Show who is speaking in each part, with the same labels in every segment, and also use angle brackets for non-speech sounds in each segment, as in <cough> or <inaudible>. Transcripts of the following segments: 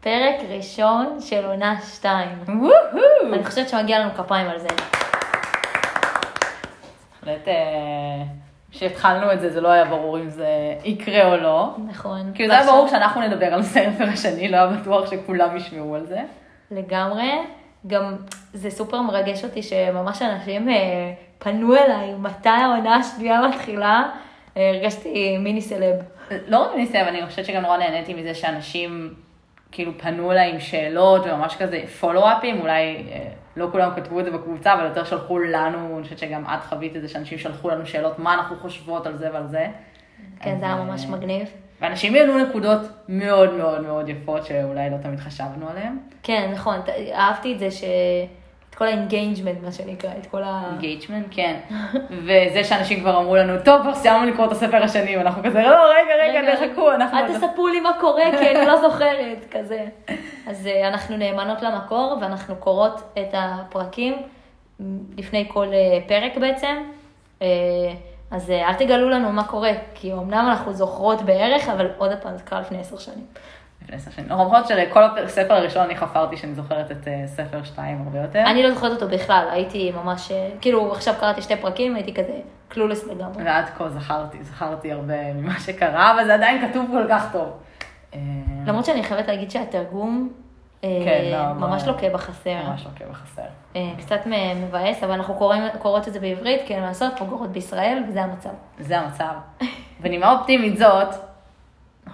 Speaker 1: פרק ראשון של עונה 2.
Speaker 2: וואו!
Speaker 1: אני חושבת שמגיע לנו כפיים על זה.
Speaker 2: בהחלט, אה, כשהתחלנו את זה, זה לא היה ברור אם זה יקרה או לא.
Speaker 1: נכון.
Speaker 2: כאילו זה היה ברור שאנחנו נדבר על הספר השני, לא היה בטוח שכולם ישמעו על זה.
Speaker 1: לגמרי. גם זה סופר מרגש אותי שממש אנשים אה, פנו אליי, מתי העונה השנייה מתחילה. אה, הרגשתי מיני סלב.
Speaker 2: לא רק מניסיון, אבל אני חושבת שגם נורא נהניתי מזה שאנשים כאילו פנו אליי עם שאלות וממש כזה follow-upים, אולי אה, לא כולם כתבו את זה בקבוצה, אבל יותר שלחו לנו, אני חושבת שגם את חווית את זה, שאנשים שלחו לנו שאלות, מה אנחנו חושבות על זה ועל זה.
Speaker 1: כן,
Speaker 2: אז,
Speaker 1: זה היה
Speaker 2: אה,
Speaker 1: ממש מגניב.
Speaker 2: ואנשים העלו נקודות מאוד מאוד מאוד יפות, שאולי לא תמיד חשבנו עליהן.
Speaker 1: כן, נכון, אהבתי את זה ש... כל ה engagement, מה שנקרא, את כל ה...
Speaker 2: engagement, כן. <laughs> וזה שאנשים כבר אמרו לנו, טוב, כבר סיימנו לקרוא את הספר השני, ואנחנו כזה, לא, רגע, רגע, תחכו, אנחנו...
Speaker 1: אל תספרו לי מה קורה, כי אני לא <laughs> זוכרת, כזה. אז אה, אנחנו נאמנות למקור, ואנחנו קוראות את הפרקים לפני כל אה, פרק בעצם. אה, אז אל תגלו לנו מה קורה, כי אמנם אנחנו זוכרות בערך, אבל עוד פעם, זה קרה לפני עשר שנים.
Speaker 2: לפני שנים. למרות שלכל הספר הראשון אני חפרתי שאני זוכרת את אה, ספר שתיים הרבה יותר.
Speaker 1: אני לא זוכרת אותו בכלל, הייתי ממש, אה, כאילו, עכשיו קראתי שתי פרקים, הייתי כזה קלולס לגמרי.
Speaker 2: ועד כה זכרתי, זכרתי הרבה ממה שקרה, אבל זה עדיין כתוב כל כך טוב. אה,
Speaker 1: למרות שאני חייבת להגיד שהתרגום
Speaker 2: כן, לא,
Speaker 1: ממש
Speaker 2: לא-
Speaker 1: לוקה בחסר.
Speaker 2: ממש לוקה בחסר.
Speaker 1: קצת מבאס, אבל אנחנו קוראים, קוראות את זה בעברית, כי אין מה לעשות, אנחנו גרות בישראל, וזה המצב.
Speaker 2: זה המצב. <laughs> בנימה אופטימית זאת,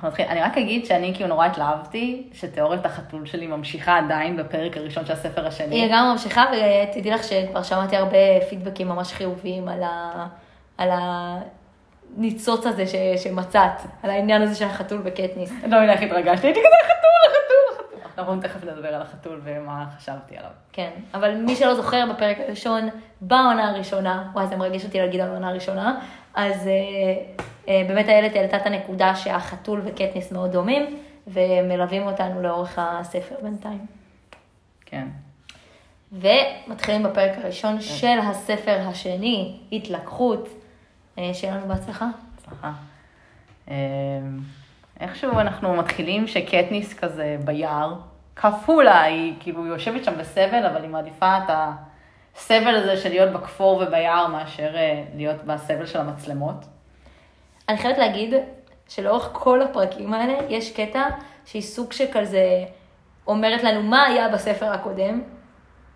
Speaker 2: אנחנו נתחיל, אני רק אגיד שאני כאילו נורא התלהבתי, שתיאוריית החתול שלי ממשיכה עדיין בפרק הראשון של הספר השני.
Speaker 1: היא גם ממשיכה, ותדעי לך שכבר שמעתי הרבה פידבקים ממש חיוביים על, ה, על הניצוץ הזה ש, שמצאת, על העניין הזה של החתול בקטניס.
Speaker 2: לא מבינה איך התרגשתי, הייתי כזה חתול. אנחנו תכף נדבר על החתול ומה חשבתי עליו.
Speaker 1: כן, אבל מי שלא זוכר, בפרק הראשון, בעונה הראשונה, וואי, זה מרגש אותי להגיד על העונה הראשונה, אז אה, אה, באמת איילת העלתה את הנקודה שהחתול וקטניס מאוד דומים, ומלווים אותנו לאורך הספר בינתיים.
Speaker 2: כן.
Speaker 1: ומתחילים בפרק הראשון של הספר השני, התלקחות. אה, שיהיה לנו בהצלחה.
Speaker 2: הצלחה. איכשהו אנחנו מתחילים שקטניס כזה ביער, כפולה, היא כאילו יושבת שם בסבל, אבל היא מעדיפה את הסבל הזה של להיות בכפור וביער מאשר אה, להיות בסבל של המצלמות.
Speaker 1: אני חייבת להגיד שלאורך כל הפרקים האלה יש קטע שהיא סוג שכזה אומרת לנו מה היה בספר הקודם.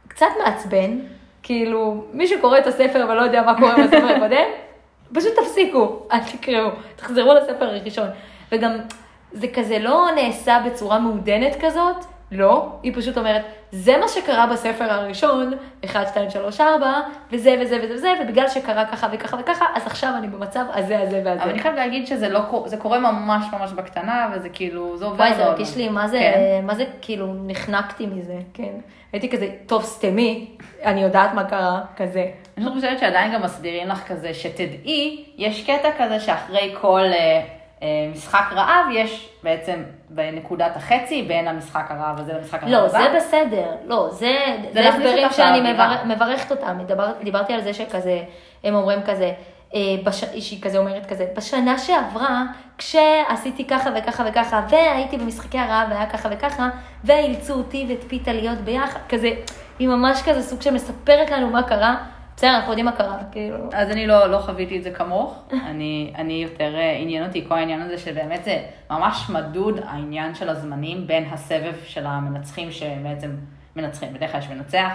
Speaker 1: קצת מעצבן, כאילו מי שקורא את הספר אבל לא יודע מה קורה בספר הקודם, פשוט תפסיקו, אל תקראו, תחזרו לספר הראשון. וגם זה כזה לא נעשה בצורה מעודנת כזאת, לא, היא פשוט אומרת, זה מה שקרה בספר הראשון, 1, 2, 3, 4, וזה וזה וזה וזה, ובגלל שקרה ככה וככה וככה, אז עכשיו אני במצב הזה, הזה והזה.
Speaker 2: אבל אני חייבת להגיד שזה לא, קור- זה קורה ממש ממש בקטנה, וזה כאילו, זה עובר.
Speaker 1: וואי, זה הרגיש
Speaker 2: מאוד.
Speaker 1: לי, מה זה,
Speaker 2: כן.
Speaker 1: מה זה, כאילו, נחנקתי מזה, כן. הייתי כזה, טוב, סתמי, אני יודעת מה קרה, כזה.
Speaker 2: אני פשוט חושבת שעדיין גם מסבירים לך כזה, שתדעי, יש קטע כזה שאחרי כל אה, משחק רעב, יש בעצם בנקודת החצי בין המשחק הרעב הזה למשחק הרעב
Speaker 1: לא. זה בסדר, לא, זה, זה
Speaker 2: להכניס
Speaker 1: הסברים שאני. מבר, מברכת אותם, דיבר, דיברתי על זה שכזה, הם אומרים כזה, אה, בש, שהיא כזה אומרת כזה, בשנה שעברה, כשעשיתי ככה וככה וככה, והייתי במשחקי הרעב והיה ככה וככה, ואילצו אותי ואת פיתה להיות ביחד, כזה, היא ממש כזה סוג שמספרת לנו מה קרה, בסדר, אנחנו יודעים מה קרה, כאילו.
Speaker 2: אז אני לא, לא חוויתי את זה כמוך, <laughs> אני, אני יותר אה, עניין אותי כל העניין הזה שבאמת זה ממש מדוד העניין של הזמנים בין הסבב של המנצחים שבעצם מנצחים, בדרך כלל יש מנצח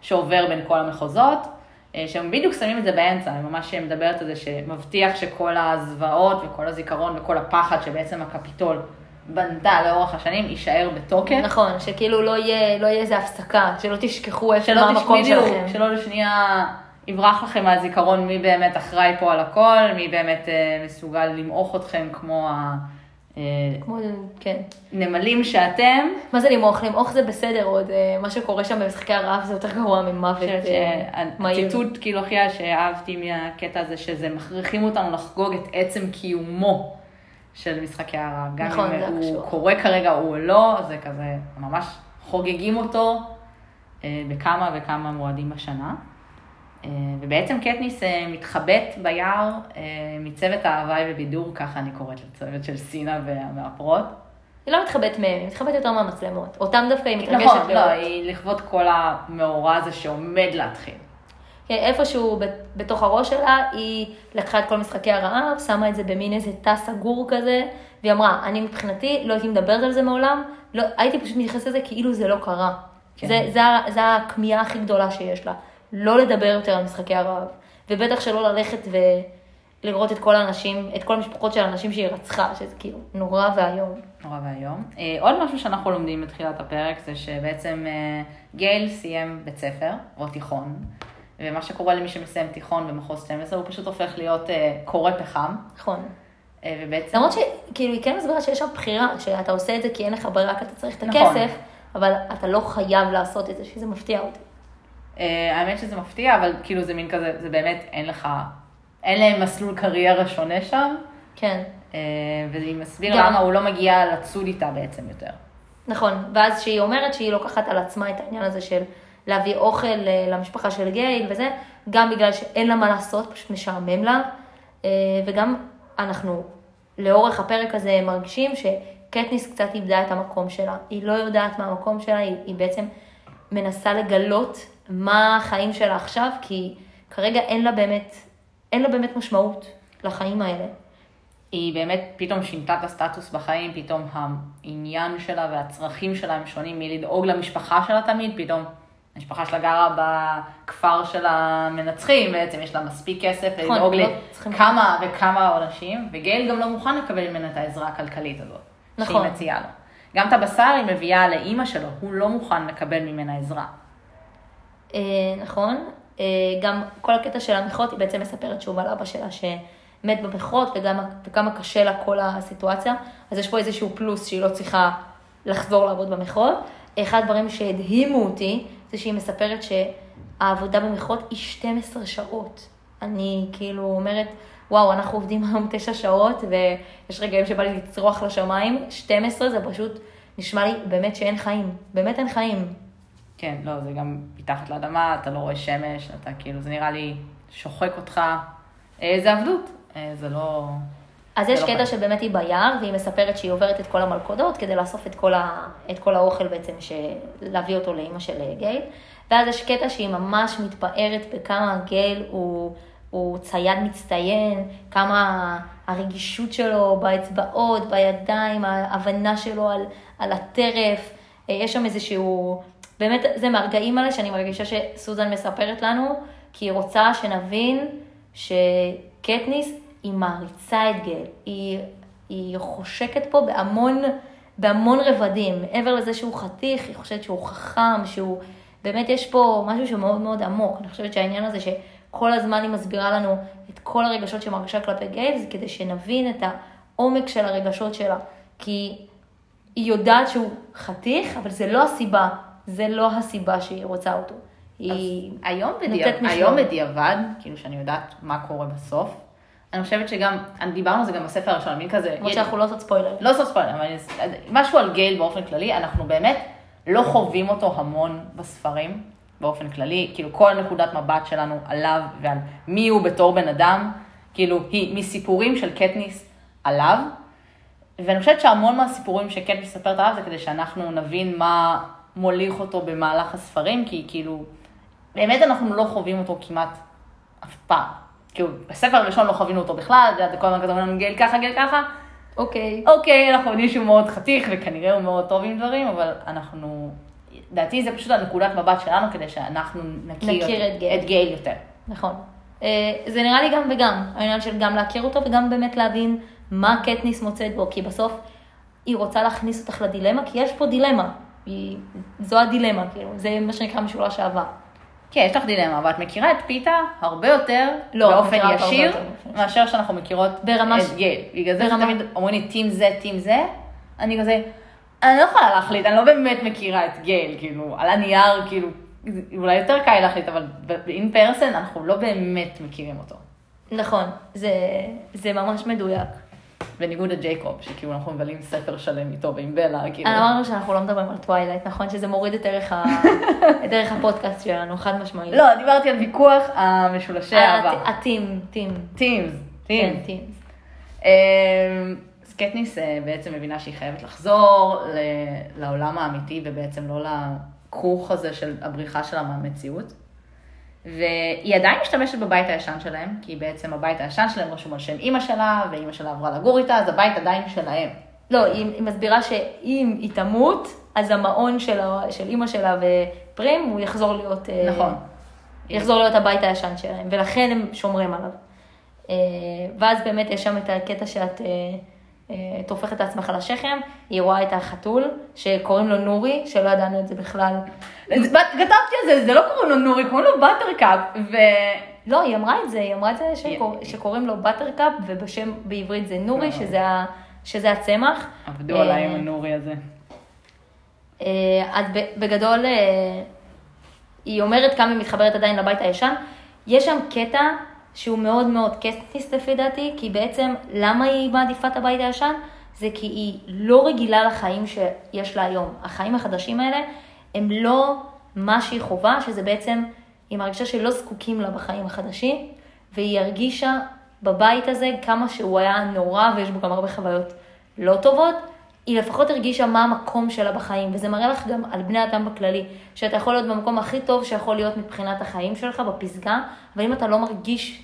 Speaker 2: שעובר בין כל המחוזות, אה, שהם בדיוק שמים את זה באמצע, אני ממש מדברת על זה שמבטיח שכל הזוועות וכל הזיכרון וכל הפחד שבעצם הקפיטול בנתה לאורך השנים יישאר בתוקף.
Speaker 1: נכון, שכאילו לא יהיה, לא יהיה איזה הפסקה, שלא תשכחו איפה
Speaker 2: שלא
Speaker 1: מה המקום שלכם.
Speaker 2: שלא לשנייה יברח לכם מהזיכרון מי באמת אחראי פה על הכל, מי באמת אה, מסוגל למעוך אתכם כמו
Speaker 1: כמו, כן.
Speaker 2: הנמלים שאתם.
Speaker 1: מה זה למעוך? למעוך זה בסדר, עוד אה, מה שקורה שם במשחקי הרעב זה יותר גרוע ממוות אה, מהיר.
Speaker 2: שהציטוט כאילו הכי שאהבתי מהקטע הזה, שזה מכריחים אותנו לחגוג את עצם קיומו של משחקי הרעב. גם
Speaker 1: נכון,
Speaker 2: אם הוא
Speaker 1: הקשוח.
Speaker 2: קורה כרגע או לא, זה כזה, ממש חוגגים אותו אה, בכמה וכמה מועדים בשנה. אה, ובעצם קטניס אה, מתחבאת ביער מצוות ההוואי ובידור, ככה אני קוראת לצוות של סינה והמאפרות.
Speaker 1: היא לא מתחבאת מהם, היא מתחבאת יותר מהמצלמות. אותם דווקא היא מתרגשת
Speaker 2: נכון,
Speaker 1: לראות.
Speaker 2: לא, היא לכבוד כל המאורע הזה שעומד להתחיל.
Speaker 1: כן, איפשהו בתוך הראש שלה, היא לקחה את כל משחקי הרעב, שמה את זה במין איזה תא סגור כזה, והיא אמרה, אני מבחינתי לא הייתי מדברת על זה מעולם, לא, הייתי פשוט מתייחסת לזה כאילו זה לא קרה.
Speaker 2: כן.
Speaker 1: זה, זה, זה הכמיהה הכי גדולה שיש לה, לא לדבר יותר על משחקי הרעב, ובטח שלא ללכת ולראות את כל האנשים, את כל המשפחות של האנשים שהיא רצחה, שזה כאילו נורא ואיום.
Speaker 2: נורא ואיום. אה, עוד משהו שאנחנו לומדים בתחילת הפרק זה שבעצם אה, גייל סיים בית ספר, או תיכון, ומה שקורה למי שמסיים תיכון במחוז 12, הוא פשוט הופך להיות אה, קורא פחם,
Speaker 1: נכון.
Speaker 2: אה, ובעצם...
Speaker 1: למרות שכאילו היא כן מסבירה שיש שם בחירה, שאתה עושה את זה כי אין לך ברירה, כי אתה צריך את
Speaker 2: נכון.
Speaker 1: הכסף, אבל אתה לא חייב לעשות את זה, שזה מפתיע אותי.
Speaker 2: אה, האמת שזה מפתיע, אבל כאילו זה מין כזה, זה באמת, אין לך, אין להם מסלול קריירה שונה שם,
Speaker 1: כן,
Speaker 2: אה, והיא מסביר
Speaker 1: גם-
Speaker 2: למה הוא לא מגיע לצוד איתה בעצם יותר.
Speaker 1: נכון. ואז שהיא אומרת שהיא לוקחת על עצמה את העניין הזה של להביא אוכל אה, למשפחה של גייל וזה, גם בגלל שאין לה מה לעשות, פשוט משעמם לה, אה, וגם אנחנו לאורך הפרק הזה מרגישים שקטניס קצת איבדה את המקום שלה. היא לא יודעת מה המקום שלה, היא, היא בעצם מנסה לגלות מה החיים שלה עכשיו, כי כרגע אין לה באמת, אין לה באמת משמעות לחיים האלה.
Speaker 2: היא באמת פתאום שינתה את הסטטוס בחיים, פתאום העניין שלה והצרכים שלה הם שונים מלדאוג למשפחה שלה תמיד, פתאום המשפחה שלה גרה בכפר של המנצחים, בעצם יש לה מספיק כסף
Speaker 1: נכון,
Speaker 2: לדאוג
Speaker 1: לא
Speaker 2: לכמה וכמה אנשים, וגייל גם לא מוכן לקבל ממנה את העזרה הכלכלית הזאת,
Speaker 1: נכון.
Speaker 2: שהיא מציעה לו. גם את הבשר היא מביאה לאימא שלו, הוא לא מוכן לקבל ממנה עזרה.
Speaker 1: אה, נכון. אה, גם כל הקטע של המכרות, היא בעצם מספרת שוב על אבא שלה שמת במכרות, וגם וכמה קשה לה כל הסיטואציה. אז יש פה איזשהו פלוס שהיא לא צריכה לחזור לעבוד במכרות. אחד הדברים שהדהימו אותי, זה שהיא מספרת שהעבודה במכרות היא 12 שעות. אני כאילו אומרת, וואו, אנחנו עובדים היום 9 שעות, ויש רגעים שבא לי לצרוח לשמיים, 12 זה פשוט נשמע לי באמת שאין חיים, באמת אין חיים.
Speaker 2: כן, לא, זה גם מתחת לאדמה, אתה לא רואה שמש, אתה כאילו, זה נראה לי שוחק אותך. אה, זה עבדות, אה, זה לא...
Speaker 1: אז יש
Speaker 2: לא
Speaker 1: קטע. שבאמת היא ביער, והיא מספרת שהיא עוברת את כל המלכודות כדי לאסוף את כל, ה... את כל האוכל בעצם, ש... להביא אותו לאימא של גייל. ואז יש קטע שהיא ממש מתפארת בכמה גייל הוא, הוא צייד מצטיין, כמה הרגישות שלו באצבעות, בידיים, ההבנה שלו על, על הטרף. אה, יש שם איזשהו, באמת, זה מהרגעים האלה שאני מרגישה שסוזן מספרת לנו, כי היא רוצה שנבין שקטניס היא מעריצה את גל, היא, היא חושקת פה בהמון, בהמון רבדים. מעבר לזה שהוא חתיך, היא חושבת שהוא חכם, שהוא... באמת יש פה משהו שמאוד מאוד עמוק. אני חושבת שהעניין הזה שכל הזמן היא מסבירה לנו את כל הרגשות שמרגישה כלפי גייל, זה כדי שנבין את העומק של הרגשות שלה. כי היא יודעת שהוא חתיך, אבל זה לא הסיבה, זה לא הסיבה שהיא רוצה אותו. היא
Speaker 2: היום, בדיעבד. היום בדיעבד, כאילו שאני יודעת מה קורה בסוף, אני חושבת שגם, דיברנו על זה גם בספר הראשון, מין כזה,
Speaker 1: למרות שאנחנו לא עושות ספוילר.
Speaker 2: לא עושה ספוילר, אבל משהו על גייל באופן כללי, אנחנו באמת לא חווים אותו המון בספרים, באופן כללי, כאילו כל נקודת מבט שלנו עליו ועל מי הוא בתור בן אדם, כאילו היא מסיפורים של קטניס עליו, ואני חושבת שהמון מהסיפורים שקטניס מספרת עליו זה כדי שאנחנו נבין מה מוליך אותו במהלך הספרים, כי כאילו, באמת אנחנו לא חווים אותו כמעט אף פעם. כאילו, בספר הראשון לא חווינו אותו בכלל, את יודעת, כל הזמן כזה אומרים לנו גייל ככה, גייל ככה,
Speaker 1: אוקיי.
Speaker 2: אוקיי, אנחנו יודעים שהוא מאוד חתיך, וכנראה הוא מאוד טוב עם דברים, אבל אנחנו, לדעתי זה פשוט הנקודת מבט שלנו, כדי שאנחנו נכיר,
Speaker 1: נכיר את גייל.
Speaker 2: את גייל יותר.
Speaker 1: נכון. אה, זה נראה לי גם וגם, העניין של גם להכיר אותו וגם באמת להבין מה קטניס מוצאת בו, כי בסוף היא רוצה להכניס אותך לדילמה, כי יש פה דילמה. היא, זו הדילמה, כאילו, זה מה שנקרא משולש אהבה.
Speaker 2: כן, יש לך דילמה, אבל את מכירה את פיתה הרבה יותר
Speaker 1: לא,
Speaker 2: באופן ישיר,
Speaker 1: יותר.
Speaker 2: מאשר שאנחנו מכירות
Speaker 1: ברמה ש-
Speaker 2: את גייל. בגלל זה שתמיד אומרים לי טים זה, טים זה, אני כזה, אני לא יכולה להחליט, אני לא באמת מכירה את גייל, כאילו, על הנייר, כאילו, אולי יותר קל להחליט, אבל ב-in person אנחנו לא באמת מכירים אותו.
Speaker 1: נכון, זה, זה ממש מדויק.
Speaker 2: בניגוד לג'ייקוב, שכאילו אנחנו מבלים ספר שלם איתו ועם בלה, כאילו.
Speaker 1: אמרנו שאנחנו לא מדברים על טווילייט, נכון? שזה מוריד את ערך, ה... <laughs> את ערך הפודקאסט שלנו, חד משמעית.
Speaker 2: לא, דיברתי על ויכוח המשולשי אהבה.
Speaker 1: ה-ט- ה team,
Speaker 2: team.
Speaker 1: teams, כן,
Speaker 2: teams.
Speaker 1: teams.
Speaker 2: אמ, קטניס אה, בעצם מבינה שהיא חייבת לחזור לעולם האמיתי ובעצם לא לחרוג הזה של הבריחה שלה מהמציאות. והיא עדיין משתמשת בבית הישן שלהם, כי בעצם הבית הישן שלהם רשום על שם אימא שלה, ואימא שלה עברה לגור איתה, אז הבית עדיין שלהם.
Speaker 1: לא, היא, היא מסבירה שאם היא תמות, אז המעון של, של אימא שלה ופרים, הוא יחזור להיות... אה,
Speaker 2: נכון.
Speaker 1: יחזור להיות הבית הישן שלהם, ולכן הם שומרים עליו. אה, ואז באמת יש שם את הקטע שאת אה, טופחת את עצמך לשכם, היא רואה את החתול, שקוראים לו נורי, שלא ידענו את זה בכלל. <laughs>
Speaker 2: כתבתי על זה, זה לא קוראים לו נורי, קוראים לו בטרקאפ, ו...
Speaker 1: לא, היא אמרה את זה, היא אמרה את זה שקור, שקוראים לו בטרקאפ, ובשם בעברית זה נורי,
Speaker 2: לא.
Speaker 1: שזה, ה, שזה הצמח.
Speaker 2: עבדו עליי עם
Speaker 1: אה,
Speaker 2: הנורי הזה.
Speaker 1: אה, אז בגדול, אה, היא אומרת כמה היא מתחברת עדיין לבית הישן. יש שם קטע שהוא מאוד מאוד קטניסט לפי דעתי, כי בעצם למה היא מעדיפה את הבית הישן? זה כי היא לא רגילה לחיים שיש לה היום. החיים החדשים האלה הם לא מה שהיא חווה, שזה בעצם, היא מרגישה שלא זקוקים לה בחיים החדשים, והיא הרגישה בבית הזה כמה שהוא היה נורא ויש בו גם הרבה חוויות לא טובות, היא לפחות הרגישה מה המקום שלה בחיים, וזה מראה לך גם על בני אדם בכללי, שאתה יכול להיות במקום הכי טוב שיכול להיות מבחינת החיים שלך, בפסגה, אבל אם אתה לא מרגיש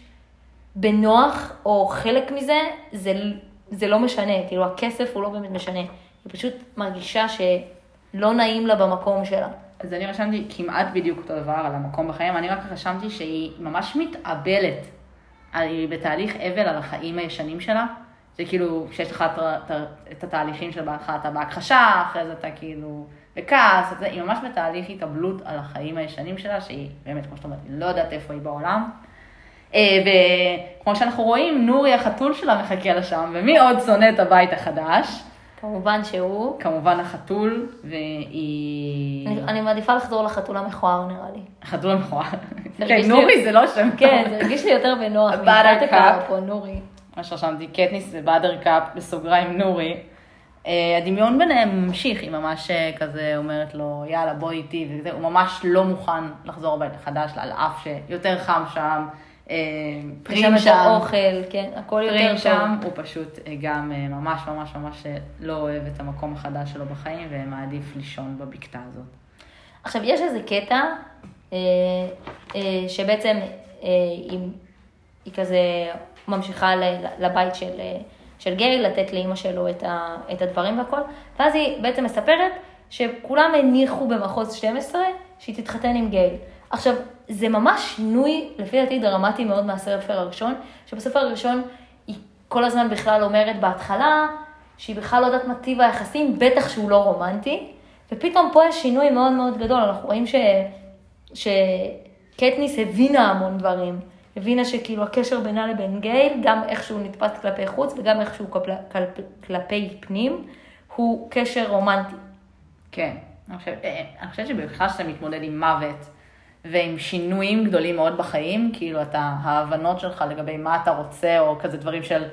Speaker 1: בנוח או חלק מזה, זה, זה לא משנה, כאילו הכסף הוא לא באמת משנה, היא פשוט מרגישה שלא נעים לה במקום שלה.
Speaker 2: אז אני רשמתי כמעט בדיוק אותו דבר על המקום בחיים, אני רק רשמתי שהיא ממש מתאבלת, היא בתהליך אבל על החיים הישנים שלה. זה כאילו, כשיש לך את התהליכים של בהתחלה אתה בהכחשה, אחרי זה אתה כאילו בכעס, זה- היא ממש בתהליך התאבלות על החיים הישנים שלה, שהיא באמת, כמו שאת אומרת, היא לא יודעת איפה היא בעולם. אה, וכמו שאנחנו רואים, נורי החתול שלה מחכה לה שם, ומי עוד שונא את הבית החדש?
Speaker 1: כמובן שהוא,
Speaker 2: כמובן החתול, והיא...
Speaker 1: אני, אני מעדיפה לחזור לחתול המכוער נראה לי.
Speaker 2: חתול מכוער.
Speaker 1: הרגיש
Speaker 2: כן, נורי זה לא שם טוב.
Speaker 1: כן, זה הרגיש לי יותר בנוח. מבטרקאפ או נורי.
Speaker 2: מה שרשמתי, קטניס ובאדר קאפ, בסוגריים נורי. אה, הדמיון ביניהם ממשיך, היא ממש אה, כזה אומרת לו, יאללה, בוא איתי, וזה, הוא ממש לא מוכן לחזור הביתה חדש, על אף שיותר חם שם, אה, פרים
Speaker 1: שם
Speaker 2: שם,
Speaker 1: יותר אוכל, כן, הכל יותר
Speaker 2: פרים. שם, הוא פשוט גם ממש ממש ממש לא אוהב את המקום החדש שלו בחיים, ומעדיף לישון בבקתה הזאת.
Speaker 1: עכשיו, יש איזה קטע, שבעצם היא, היא כזה ממשיכה לבית של, אה, של גייל, לתת לאימא שלו את, ה, את הדברים והכל, ואז היא בעצם מספרת שכולם הניחו במחוז 12 שהיא תתחתן עם גייל. עכשיו, זה ממש שינוי, לפי דעתי, דרמטי מאוד מהספר הראשון, שבספר הראשון היא כל הזמן בכלל אומרת בהתחלה שהיא בכלל לא יודעת מה טיב היחסים, בטח שהוא לא רומנטי, ופתאום פה יש שינוי מאוד מאוד גדול, אנחנו רואים ש... שקטניס הבינה המון דברים. הבינה שכאילו הקשר בינה לבין גייל, גם איך שהוא נתפס כלפי חוץ וגם איך שהוא כלפי, כלפי, פנים, הוא קשר רומנטי.
Speaker 2: כן, אני חושבת, אה, חושבת שבכלל שאתה מתמודד עם מוות ועם שינויים גדולים מאוד בחיים, כאילו אתה, ההבנות שלך לגבי מה אתה רוצה, או כזה דברים של,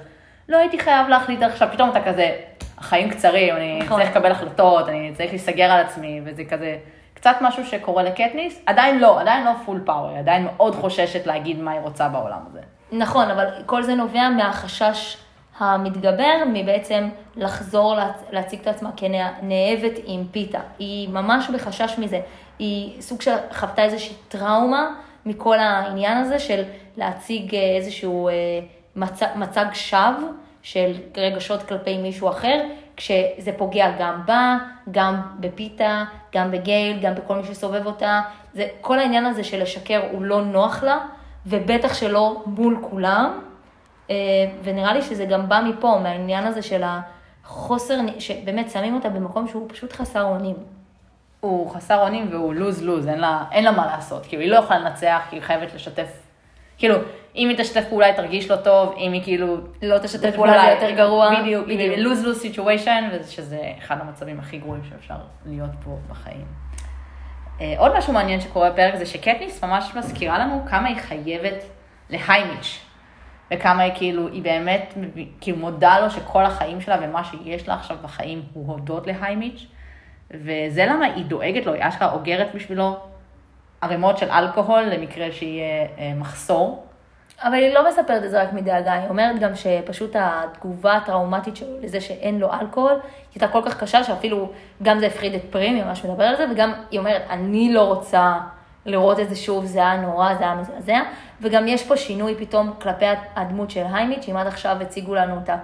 Speaker 2: לא הייתי חייב להחליט עכשיו, פתאום אתה כזה, החיים קצרים, אני
Speaker 1: נכון.
Speaker 2: צריך לקבל החלטות, אני צריך להיסגר על עצמי, וזה כזה, קצת משהו שקורה לקטניס, עדיין לא, עדיין לא פול פאוור, היא עדיין מאוד חוששת להגיד מה היא רוצה בעולם הזה.
Speaker 1: נכון, אבל כל זה נובע מהחשש המתגבר, מבעצם לחזור להצ- להציג את עצמה כנאהבת עם פיתה. היא ממש בחשש מזה. היא סוג של חוותה איזושהי טראומה מכל העניין הזה של להציג אה, איזשהו אה, מצ... מצג שווא של רגשות כלפי מישהו אחר, כשזה פוגע גם בה, גם בפיתה, גם בגייל, גם בכל מי שסובב אותה. זה, כל העניין הזה של לשקר הוא לא נוח לה, ובטח שלא מול כולם. אה, ונראה לי שזה גם בא מפה, מהעניין הזה של החוסר, שבאמת שמים אותה במקום שהוא פשוט חסר אונים.
Speaker 2: הוא חסר אונים והוא lose-lose, אין אין לה מה לעשות. כאילו, היא לא יכולה לנצח, כי היא חייבת לשתף. כאילו, אם היא תשתף פעולה, היא תרגיש לא טוב, אם היא כאילו...
Speaker 1: לא תשתף פעולה זה יותר גרוע.
Speaker 2: בדיוק,
Speaker 1: בדיוק.
Speaker 2: בדיוק. lose-lose situation, ושזה אחד המצבים הכי גרועים שאפשר להיות פה בחיים. אה, עוד משהו מעניין שקורה בפרק זה שקטניס ממש מזכירה לנו כמה היא חייבת להיימיץ'. וכמה היא כאילו, היא באמת, כאילו מודה לו שכל החיים שלה ומה שיש לה עכשיו בחיים הוא הודות להיימיץ'. וזה למה היא דואגת לו, היא אשכרה אוגרת בשבילו ערימות של אלכוהול למקרה שיהיה אה, מחסור.
Speaker 1: אבל היא לא מספרת את זה רק מדאגה, היא אומרת גם שפשוט התגובה הטראומטית שלו לזה שאין לו אלכוהול, היא הייתה כל כך קשה שאפילו, גם זה הפחיד את פרים, היא ממש מדברת על זה, וגם היא אומרת, אני לא רוצה לראות את זה שוב, זה היה נורא, זה היה מזעזע, וגם יש פה שינוי פתאום כלפי הדמות של היימיץ', שאם עד עכשיו הציגו לנו אותה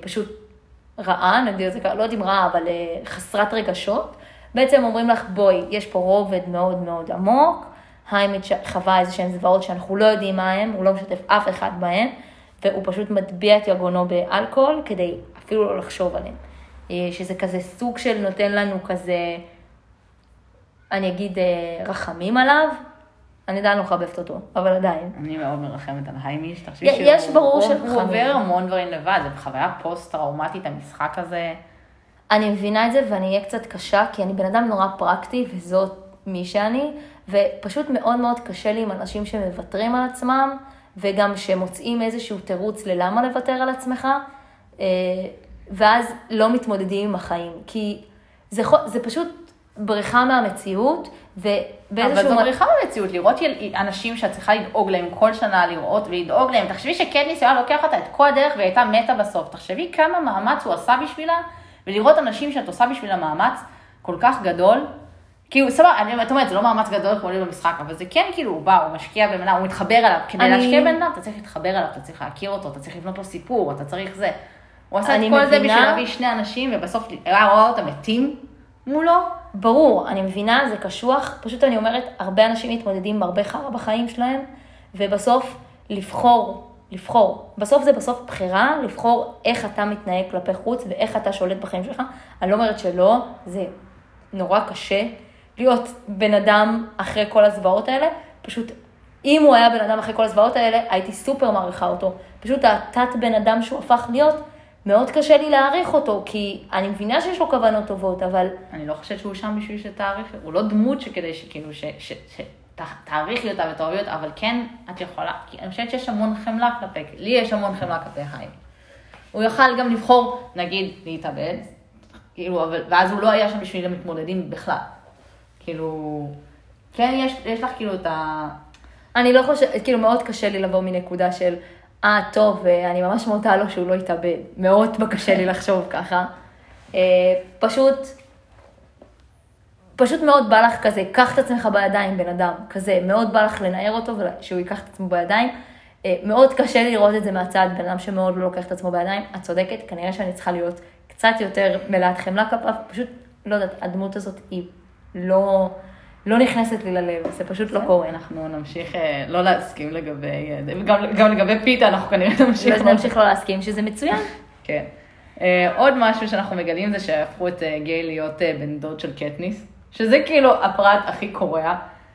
Speaker 1: כפשוט רעה, נגדיר את זה ככה, לא יודעת אם רעה, אבל אה, חסרת רגשות, בעצם אומרים לך, בואי, יש פה רובד מאוד מאוד עמוק, היימיץ' חווה איזה שהם זוועות שאנחנו לא יודעים מה הם, הוא לא משתף אף אחד בהם, והוא פשוט מטביע את יגונו באלכוהול כדי אפילו לא לחשוב עליהם. אה, שזה כזה סוג של נותן לנו כזה, אני אגיד, אה, רחמים עליו. אני עדיין לא מחבבת אותו, אבל עדיין.
Speaker 2: אני מאוד מרחמת על היימיש, תחשבי
Speaker 1: יש ברור
Speaker 2: שהוא
Speaker 1: שרחמים.
Speaker 2: עובר המון דברים לבד, זה חוויה פוסט-טראומטית, המשחק הזה.
Speaker 1: אני מבינה את זה ואני אהיה קצת קשה, כי אני בן אדם נורא פרקטי, וזאת מי שאני, ופשוט מאוד מאוד קשה לי עם אנשים שמוותרים על עצמם, וגם שמוצאים איזשהו תירוץ ללמה לוותר על עצמך, אה, ואז לא מתמודדים עם החיים. כי זה, זה פשוט בריחה מהמציאות, ובאיזשהו...
Speaker 2: אבל זו בריחה במציאות, לראות יל- אנשים שאת צריכה לדאוג להם כל שנה, לראות ולדאוג להם. תחשבי שקדניס היה לוקח אותה את כל הדרך והיא הייתה מתה בסוף. תחשבי כמה מאמץ הוא עשה בשבילה, ולראות אנשים שאת עושה בשביל המאמץ כל כך גדול. כאילו, סבבה, אני- את אומרת, זה לא מאמץ גדול כמו לי במשחק, אבל זה כן כאילו, הוא בא, הוא משקיע בן אדם, הוא מתחבר אליו. כדי
Speaker 1: אני-
Speaker 2: להשקיע בן אדם, אתה צריך להתחבר אליו, אתה צריך להכיר אותו, אתה צריך לבנות לו סיפור, אתה צריך זה. הוא עשה את כל זה
Speaker 1: מבינה-
Speaker 2: בשביל להביא שני אנשים, ובסוף היה רואה אותם מתים מולו.
Speaker 1: ברור, אני מבינה, זה קשוח, פשוט אני אומרת, הרבה אנשים מתמודדים עם הרבה חרא בחיים שלהם, ובסוף לבחור, לבחור, בסוף זה בסוף בחירה, לבחור איך אתה מתנהג כלפי חוץ ואיך אתה שולט בחיים שלך. אני לא אומרת שלא, זה נורא קשה להיות בן אדם אחרי כל הזוועות האלה, פשוט אם הוא היה בן אדם אחרי כל הזוועות האלה, הייתי סופר מעריכה אותו. פשוט התת בן אדם שהוא הפך להיות, מאוד קשה לי להעריך אותו, כי אני מבינה שיש לו כוונות טובות, אבל
Speaker 2: אני לא חושבת שהוא שם בשביל שתעריך, הוא לא דמות שכדי שכאילו, ש- ש- אותה ותאהבי אותה, אבל כן, את יכולה, כי אני חושבת שיש המון חמלה כלפי, לי יש המון חמלה כלפי חיים. הוא יכל גם לבחור, נגיד, להתאבד, כאילו, אבל, ואז הוא לא היה שם בשביל המתמודדים בכלל. כאילו, כן, יש, יש לך כאילו את ה...
Speaker 1: אני לא חושבת, כאילו מאוד קשה לי לבוא מנקודה של, אה, טוב, אה, אני ממש מודה לו שהוא לא יתאבד. מאוד קשה לי לחשוב ככה. אה, פשוט, פשוט מאוד בא לך כזה, קח את עצמך בידיים, בן אדם, כזה, מאוד בא לך לנער אותו ושהוא ייקח את עצמו בידיים. אה, מאוד קשה לי לראות את זה מהצד, בן אדם שמאוד לא לוקח את עצמו בידיים. את צודקת, כנראה שאני צריכה להיות קצת יותר מלאת חמלה כלפיו, פשוט, לא יודעת, הדמות הזאת היא לא, לא נכנסת לי ללב, זה פשוט לא קורה.
Speaker 2: אנחנו נמשיך אה, לא להסכים לגבי, אה, וגם גם לגבי פיתה אנחנו כנראה <laughs> נמשיך.
Speaker 1: אז נמשיך לא להסכים, שזה מצוין.
Speaker 2: כן. אה, עוד משהו שאנחנו מגלים זה שהפכו את גיי להיות בן דוד של קטניס, שזה כאילו הפרט הכי קורע,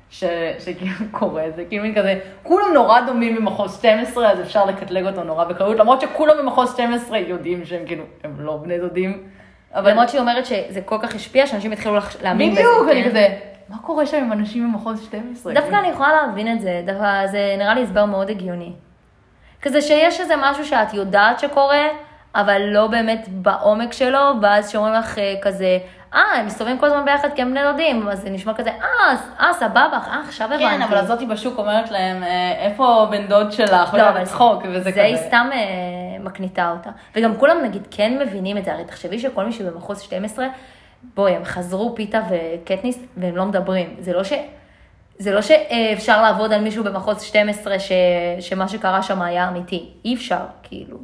Speaker 2: ש- שכאילו <laughs> קורה, זה כאילו מין כזה, כולם נורא דומים ממחוז 12, אז אפשר לקטלג אותו נורא בקלות, למרות שכולם ממחוז 12 יודעים שהם כאילו, הם לא בני דודים.
Speaker 1: אבל למרות שהיא אומרת שזה כל כך השפיע, שאנשים התחילו לחש- להאמין בזה.
Speaker 2: בדיוק, אני
Speaker 1: כן.
Speaker 2: כזה, מה קורה שם עם אנשים ממחוז 12?
Speaker 1: דווקא אני יכולה להבין את זה, דווקא זה נראה לי הסבר מאוד הגיוני. כזה שיש איזה משהו שאת יודעת שקורה, אבל לא באמת בעומק שלו, ואז שאומרים לך אה, כזה, אה, הם מסתובבים כל הזמן ביחד כי הם בני דודים, אז זה נשמע כזה, אה, אה, סבבה, אה, עכשיו הבנתי.
Speaker 2: כן, אבל הזאתי בשוק אומרת להם, אה, איפה בן דוד שלך?
Speaker 1: לא, אבל
Speaker 2: צחוק, וזה
Speaker 1: זה היא
Speaker 2: כזה.
Speaker 1: סתם אה, מקניטה אותה. וגם כולם נגיד כן מבינים את זה, הרי תחשבי שכל מי שבמחוז 12, בואי, הם חזרו פיתה וקטניס והם לא מדברים. זה לא ש... זה לא שאפשר לעבוד על מישהו במחוז 12 ש... שמה שקרה שם היה אמיתי. אי אפשר, כאילו.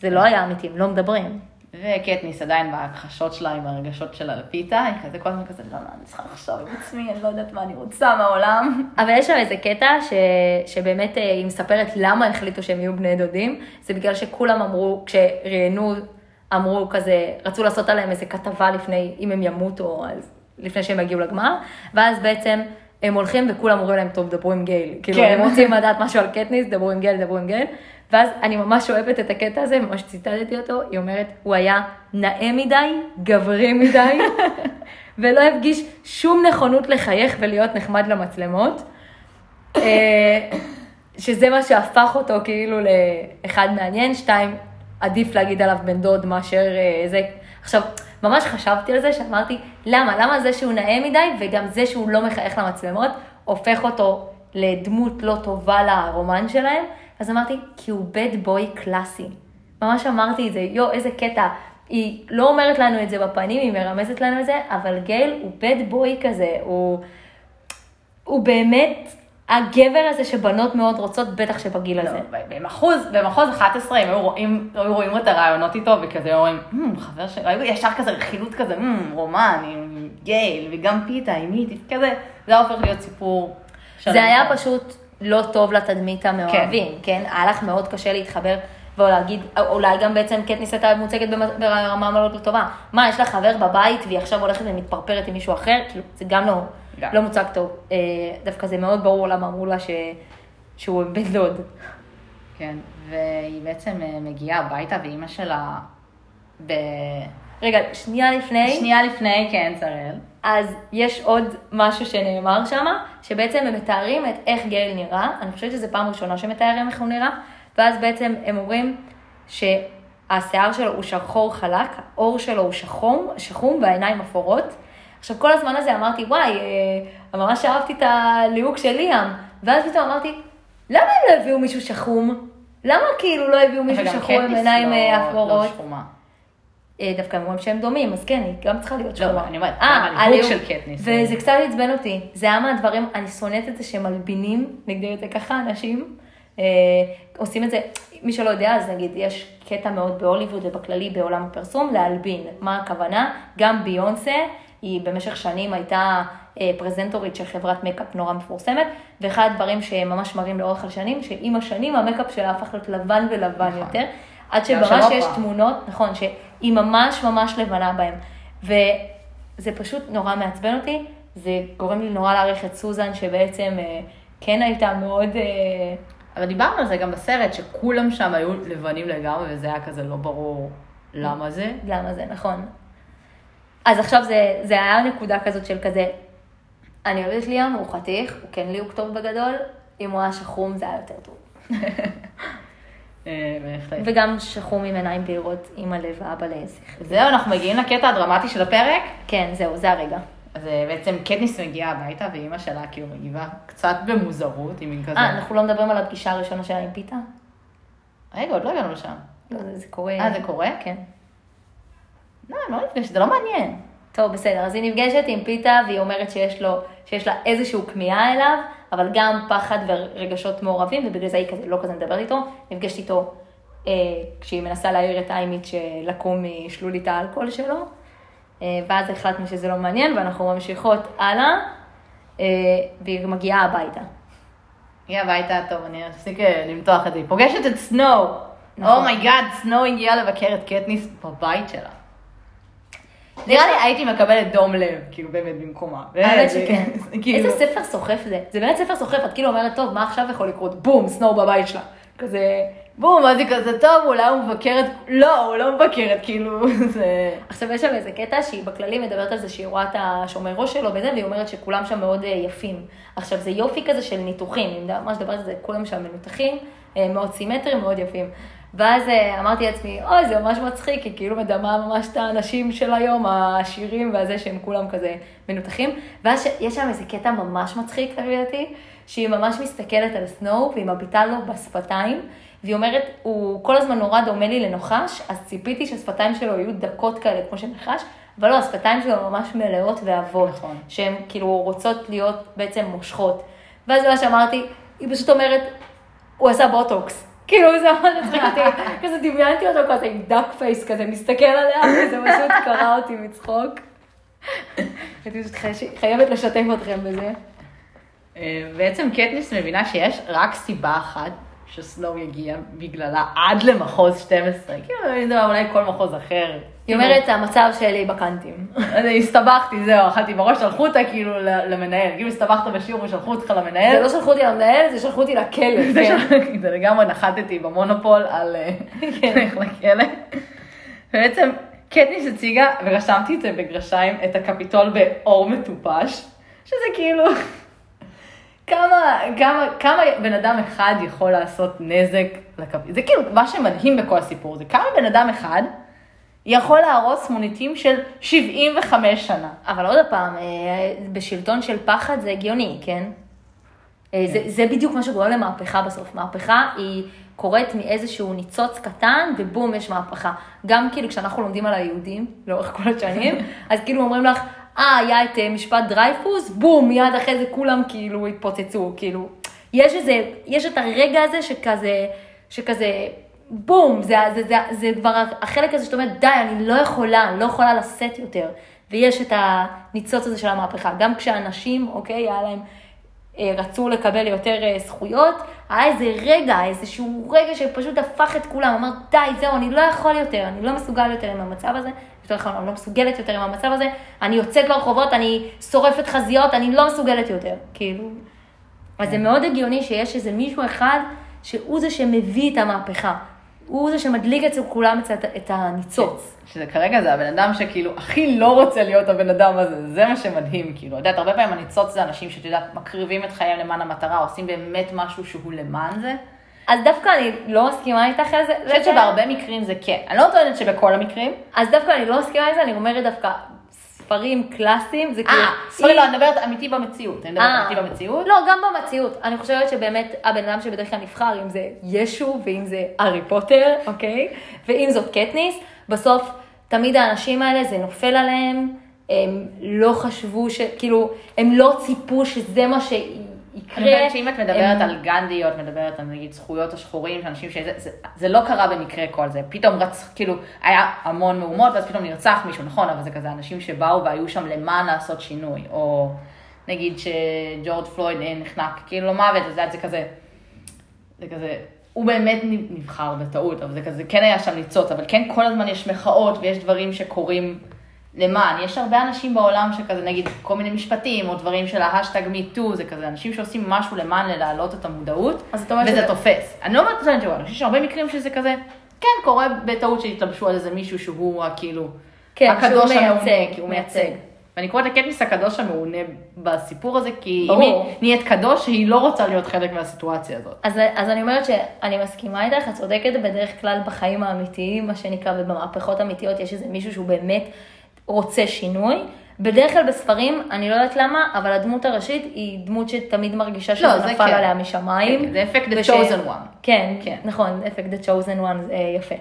Speaker 1: זה לא היה אמיתי, הם לא מדברים.
Speaker 2: וקטניס עדיין בהכחשות שלה עם הרגשות שלה לפיתה, היא כזה כל הזמן כזה, לא, לא, אני צריכה לחשוב עם עצמי, אני לא יודעת מה אני רוצה מהעולם.
Speaker 1: אבל יש שם איזה קטע ש... שבאמת אה, היא מספרת למה החליטו שהם יהיו בני דודים. זה בגלל שכולם אמרו, כשראיינו, אמרו כזה, רצו לעשות עליהם איזה כתבה לפני, אם הם ימותו, אז לפני שהם יגיעו לגמר. ואז בעצם הם הולכים וכולם אומרים להם, טוב, דברו עם גייל. כאילו,
Speaker 2: כן.
Speaker 1: הם רוצים לדעת משהו על קטניס, דברו עם גייל, דברו עם גייל. ואז אני ממש אוהבת את הקטע הזה, ממש ציטטתי אותו, היא אומרת, הוא היה נאה מדי, גברי מדי, <laughs> ולא הפגיש שום נכונות לחייך ולהיות נחמד למצלמות. אה, שזה מה שהפך אותו כאילו לאחד מעניין, שתיים, עדיף להגיד עליו בן דוד מאשר אה, זה. עכשיו, ממש חשבתי על זה, שאמרתי, למה? למה זה שהוא נאה מדי, וגם זה שהוא לא מחייך למצלמות, הופך אותו לדמות לא טובה לרומן שלהם, אז אמרתי, כי הוא בד בוי קלאסי. ממש אמרתי את זה, יו, איזה קטע. היא לא אומרת לנו את זה בפנים, היא מרמזת לנו את זה, אבל גייל הוא בד בוי כזה, הוא, הוא באמת הגבר הזה שבנות מאוד רוצות, בטח שבגיל הזה.
Speaker 2: לא, במחוז, במחוז 11 הם היו רואים, היו רואים את הרעיונות איתו וכזה אומרים, "מ, חבר שלי, היו ישר כזה רכילות כזה, "מ, רומן עם גייל וגם פיתה עם איטית, כזה, זה היה הופך להיות סיפור. שלם.
Speaker 1: זה היה פשוט לא טוב לתדמית המאוהבים, כן? היה לך מאוד קשה להתחבר ולהגיד, אולי גם בעצם קטניס הייתה מוצגת ברמה מאוד לא טובה. מה, יש לה חבר בבית והיא עכשיו הולכת ומתפרפרת עם מישהו אחר? כאילו, זה גם לא,
Speaker 2: גם.
Speaker 1: לא מוצג טוב. אה, דווקא זה מאוד ברור למה אמרו לה ש... שהוא בן דוד.
Speaker 2: כן, והיא בעצם אה, מגיעה הביתה ואימא שלה, ב...
Speaker 1: רגע, שנייה לפני,
Speaker 2: שנייה לפני, כן, שראל.
Speaker 1: אז יש עוד משהו שנאמר שם, שבעצם הם מתארים את איך גייל נראה, אני חושבת שזו פעם ראשונה שמתארים איך הוא נראה, ואז בעצם הם אומרים שהשיער שלו הוא שחור חלק, העור שלו הוא שחום, שחום והעיניים אפורות. עכשיו כל הזמן הזה אמרתי, וואי, אה, ממש אהבתי את הליהוק של ליאם, ואז פתאום אמרתי, למה הם לא הביאו מישהו שחום? למה כאילו לא הביאו מישהו שחור עם עיניים
Speaker 2: לא-
Speaker 1: אה,
Speaker 2: לא
Speaker 1: אפורות?
Speaker 2: שחומה.
Speaker 1: אה, דווקא אומרים שהם דומים, אז כן, היא גם צריכה להיות
Speaker 2: לא,
Speaker 1: שחורה.
Speaker 2: אני אומרת,
Speaker 1: אה,
Speaker 2: הליהוק. של קטניס.
Speaker 1: וזה קצת עצבן אותי. זה היה מהדברים, אני שונאת את זה שמלבינים, נגדיר את זה ככה, אנשים. עושים את זה, מי שלא יודע, אז נגיד, יש קטע מאוד בהוליווד ובכללי בעולם הפרסום, להלבין. מה הכוונה? גם ביונסה, היא במשך שנים הייתה אה, פרזנטורית של חברת מייקאפ נורא מפורסמת, ואחד הדברים שממש מראים לאורך השנים, שעם השנים המייקאפ שלה הפך להיות לבן ולבן
Speaker 2: נכון.
Speaker 1: יותר. עד
Speaker 2: של
Speaker 1: יש. תמונות, נכון, שהיא ממש ממש לבנה בהם. וזה פשוט נורא מעצבן אותי, זה גורם לי נורא להעריך את סוזן, שבעצם אה, כן הייתה מאוד... אה,
Speaker 2: אבל דיברנו על זה גם בסרט, שכולם שם היו לבנים לגמרי, וזה היה כזה לא ברור למה זה.
Speaker 1: למה זה, נכון. אז עכשיו זה, זה היה נקודה כזאת של כזה, אני אוהבת ליאם, הוא חתיך, הוא כן ליהוק טוב בגדול, אם הוא היה שחום זה היה יותר טוב. <laughs>
Speaker 2: אה.
Speaker 1: וגם שחום עם עיניים בהירות, אימא לב ואבא לעסק.
Speaker 2: זהו, אנחנו מגיעים לקטע הדרמטי של הפרק.
Speaker 1: כן, זהו, זה הרגע.
Speaker 2: אז אה, בעצם קטניס מגיעה הביתה, ואימא שלה כאילו מגיבה קצת במוזרות, היא מין כזה...
Speaker 1: אה, אנחנו לא מדברים על הפגישה הראשונה שלה עם פיתה?
Speaker 2: רגע, עוד לא הגענו לשם.
Speaker 1: לא, זה קורה.
Speaker 2: אה, זה קורה?
Speaker 1: כן.
Speaker 2: לא, אני לא נפגשת, זה לא מעניין.
Speaker 1: טוב, בסדר, אז היא נפגשת עם פיתה והיא אומרת שיש, לו, שיש לה איזשהו כמיהה אליו, אבל גם פחד ורגשות מעורבים, ובגלל זה היא כזה, לא כזה מדברת איתו. נפגשת איתו אה, כשהיא מנסה להעיר את היימיץ' לקום משלולית האלכוהול שלו, אה, ואז החלטנו שזה לא מעניין, ואנחנו ממשיכות הלאה, אה, והיא מגיעה הביתה.
Speaker 2: הגיעה הביתה, טוב, אני אפסיק אה, למתוח את זה. היא פוגשת את סנואו.
Speaker 1: נכון.
Speaker 2: oh my god, סנואו הגיעה לבקר את קטניס בבית שלה. נראה לי הייתי מקבלת דום לב, כאילו באמת במקומה.
Speaker 1: האמת שכן. <laughs>
Speaker 2: כאילו-
Speaker 1: איזה ספר סוחף זה. זה באמת ספר סוחף, את כאילו אומרת, טוב, מה עכשיו יכול לקרות? בום, סנואו בבית שלה. כזה...
Speaker 2: בום, אז היא כזה, טוב, אולי הוא מבקר את... לא, הוא לא מבקר את, כאילו, <laughs> זה...
Speaker 1: עכשיו יש שם איזה קטע שהיא בכללי מדברת על זה שהיא רואה את השומר ראש שלו וזה, והיא אומרת שכולם שם מאוד אה, יפים. עכשיו זה יופי כזה של ניתוחים, אם ממש מדברת על זה, כולם שם מנותחים, אה, מאוד סימטריים, מאוד יפים. ואז אה, אמרתי לעצמי, אוי, זה ממש מצחיק, היא כאילו מדמה ממש את האנשים של היום, העשירים והזה, שהם כולם כזה מנותחים. ואז יש שם איזה קטע ממש מצחיק, לפי דעתי, שהיא ממש מסתכלת על סנואו, והיא מביטה לו בשפתיים, והיא אומרת, הוא כל הזמן נורא דומה לי לנחש, אז ציפיתי שהשפתיים שלו יהיו דקות כאלה כמו של נחש, אבל לא, השפתיים שלו ממש מלאות ועבות,
Speaker 2: נכון.
Speaker 1: שהן כאילו רוצות להיות בעצם מושכות. ואז מה שאמרתי, היא פשוט אומרת, הוא עשה בוטוקס. כאילו זה ממש הצחיק אותי, כזה דמיינתי אותו כזה עם duck face כזה, מסתכל עליה, וזה פשוט קרע אותי מצחוק. הייתי פשוט חי- חייבת לשתף אתכם בזה.
Speaker 2: אה, בעצם קטניס מבינה שיש רק סיבה אחת שסנואו יגיע בגללה עד למחוז 12. כאילו, אולי כל מחוז אחר.
Speaker 1: היא אומרת, המצב שלי בקאנטים.
Speaker 2: אז הסתבכתי, זהו, אכלתי בראש, שלחו אותה כאילו למנהל. כאילו הסתבכת בשיעור ושלחו אותך למנהל.
Speaker 1: זה לא שלחו אותי למנהל, זה שלחו אותי לכלא.
Speaker 2: זה
Speaker 1: כן.
Speaker 2: לגמרי נחתתי במונופול על אה, <laughs> לך לכלא. בעצם קטניס הציגה, ורשמתי את זה בגרשיים, את הקפיטול באור מטופש, שזה כאילו, כמה, כמה, כמה בן אדם אחד יכול לעשות נזק לקפיטול, זה כאילו מה שמדהים בכל הסיפור, זה כמה בן אדם אחד יכול להרוס מוניטין של 75 שנה.
Speaker 1: אבל עוד פעם, אה, בשלטון של פחד זה הגיוני, כן? אה, זה, זה בדיוק מה שגורם למהפכה בסוף. מהפכה היא קורית מאיזשהו ניצוץ קטן, ובום, יש מהפכה. גם כאילו כשאנחנו לומדים על היהודים, לאורך כל השנים, <laughs> אז כאילו אומרים לך, אה, היה את אה, משפט דרייפוס, בום, מיד אחרי זה כולם כאילו התפוצצו, כאילו. יש איזה, יש את הרגע הזה שכזה, שכזה, בום, זה, זה, זה, זה כבר החלק הזה שאת אומרת, די, אני לא יכולה, אני לא יכולה לשאת יותר. ויש את הניצוץ הזה של המהפכה. גם כשאנשים, אוקיי, היה להם, אה, רצו לקבל יותר אה, זכויות, היה איזה רגע, איזשהו רגע שפשוט הפך את כולם, אמר, די, זהו, אני לא יכול יותר, אני לא מסוגל יותר עם המצב הזה, יותר נכון, אני לא מסוגלת יותר עם המצב הזה, אני יוצאת לרחובות, אני שורפת חזיות, אני לא מסוגלת יותר, כאילו. אז זה מאוד הגיוני שיש איזה מישהו אחד שהוא זה שמביא את המהפכה. הוא זה שמדליק אצל כולם את, את הניצוץ.
Speaker 2: שזה כרגע זה הבן אדם שכאילו הכי לא רוצה להיות הבן אדם הזה, זה מה שמדהים, כאילו, את יודעת, הרבה פעמים הניצוץ זה אנשים שאת יודעת, מקריבים את חייהם למען המטרה, עושים באמת משהו שהוא למען זה.
Speaker 1: אז דווקא אני לא מסכימה איתך על זה.
Speaker 2: אני חושבת שבהרבה מקרים זה כן. אני לא טוענת שבכל המקרים.
Speaker 1: אז דווקא אני לא מסכימה עם זה, אני אומרת דווקא, ספרים קלאסיים, זה כאילו...
Speaker 2: אה, ספרים, לא, אני מדברת אמיתי במציאות. אני מדברת
Speaker 1: אה.
Speaker 2: אמיתי במציאות.
Speaker 1: לא, גם במציאות. אני חושבת שבאמת הבן אדם שבדרך כלל נבחר, אם זה ישו, ואם זה הארי פוטר, אוקיי? ואם זאת קטניס, בסוף תמיד האנשים האלה, זה נופל עליהם, הם לא חשבו ש... כאילו, הם לא ציפו שזה מה שיקרה.
Speaker 2: אני חושבת שאם את מדברת
Speaker 1: הם-
Speaker 2: על גנדי, או את מדברת על נגיד זכויות השחורים, של אנשים שזה, זה, זה לא קרה במקרה כל זה, פתאום רצ... כאילו, היה המון מהומות, ואז פתאום נרצח מישהו, נכון, אבל זה כזה אנשים שבאו והיו שם למען לעשות שינוי, או נגיד שג'ורג' פלויד אה, נחנק כאילו למוות, אז זה כזה, זה כזה, הוא באמת נבחר בטעות, אבל זה כזה, כן היה שם ניצוץ, אבל כן כל הזמן יש מחאות ויש דברים שקורים למען. יש הרבה אנשים בעולם שכזה, נגיד, כל מיני משפטים, או דברים של ה hashtag me too, זה כזה, אנשים שעושים משהו למען להעלות את המודעות, וזה
Speaker 1: שזה-
Speaker 2: תופס. אני לא אומרת את זה, אני חושבת שיש הרבה מקרים שזה כזה, כן, קורה בטעות שהתלבשו על איזה מישהו שהוא הכאילו,
Speaker 1: כן,
Speaker 2: הקדוש
Speaker 1: שהוא
Speaker 2: המעונה, כי הוא
Speaker 1: מייצג.
Speaker 2: מייצג. ואני קוראת לקטניס הקדוש המעונה בסיפור הזה, כי
Speaker 1: ברור.
Speaker 2: אם היא נהיית קדוש, היא לא רוצה להיות חלק מהסיטואציה הזאת.
Speaker 1: אז, אז אני אומרת שאני מסכימה איתך, את צודקת בדרך כלל בחיים האמיתיים, מה שנקרא, ובמהפכות אמיתיות יש איזה מישהו שהוא באמת רוצה שינוי. בדרך כלל בספרים, אני לא יודעת למה, אבל הדמות הראשית היא דמות שתמיד מרגישה שזה
Speaker 2: לא,
Speaker 1: נפל
Speaker 2: כן.
Speaker 1: עליה משמיים.
Speaker 2: כן, זה אפקט the
Speaker 1: וש-
Speaker 2: chosen one.
Speaker 1: כן,
Speaker 2: כן.
Speaker 1: נכון, אפקט the chosen one, זה יפה.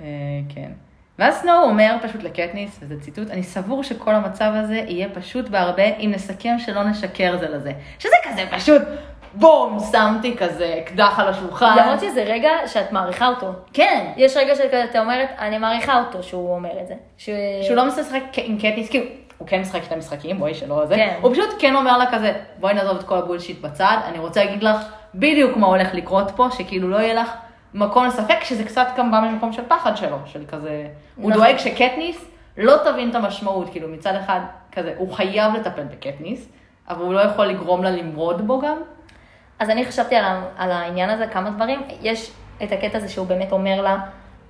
Speaker 2: אה, כן. ואז סנואו אומר פשוט לקטניס, וזה ציטוט, אני סבור שכל המצב הזה יהיה פשוט בהרבה אם נסכם שלא נשקר זה לזה. שזה כזה פשוט, בום, שמתי כזה אקדח על השולחן.
Speaker 1: למרות שזה רגע שאת מעריכה אותו.
Speaker 2: כן.
Speaker 1: יש רגע שאתה אומרת, אני מעריכה אותו שהוא אומר את זה. ש...
Speaker 2: שהוא לא משחק עם קטניס, כאילו, הוא כן משחק את המשחקים, בואי שלא זה.
Speaker 1: כן.
Speaker 2: הוא פשוט כן אומר לה כזה, בואי נעזוב את כל הבולשיט בצד, אני רוצה להגיד לך בדיוק מה הולך לקרות פה, שכאילו לא יהיה לך מקום לספק, שזה קצת גם בא ממקום של פחד שלו, של כזה, הוא
Speaker 1: נכון.
Speaker 2: דואג שקטניס לא תבין את המשמעות, כאילו מצד אחד, כזה, הוא חייב לטפל בקטניס, אבל הוא לא יכול לגרום לה למרוד בו גם.
Speaker 1: אז אני חשבתי על, ה- על העניין הזה כמה דברים. יש את הקטע הזה שהוא באמת אומר לה,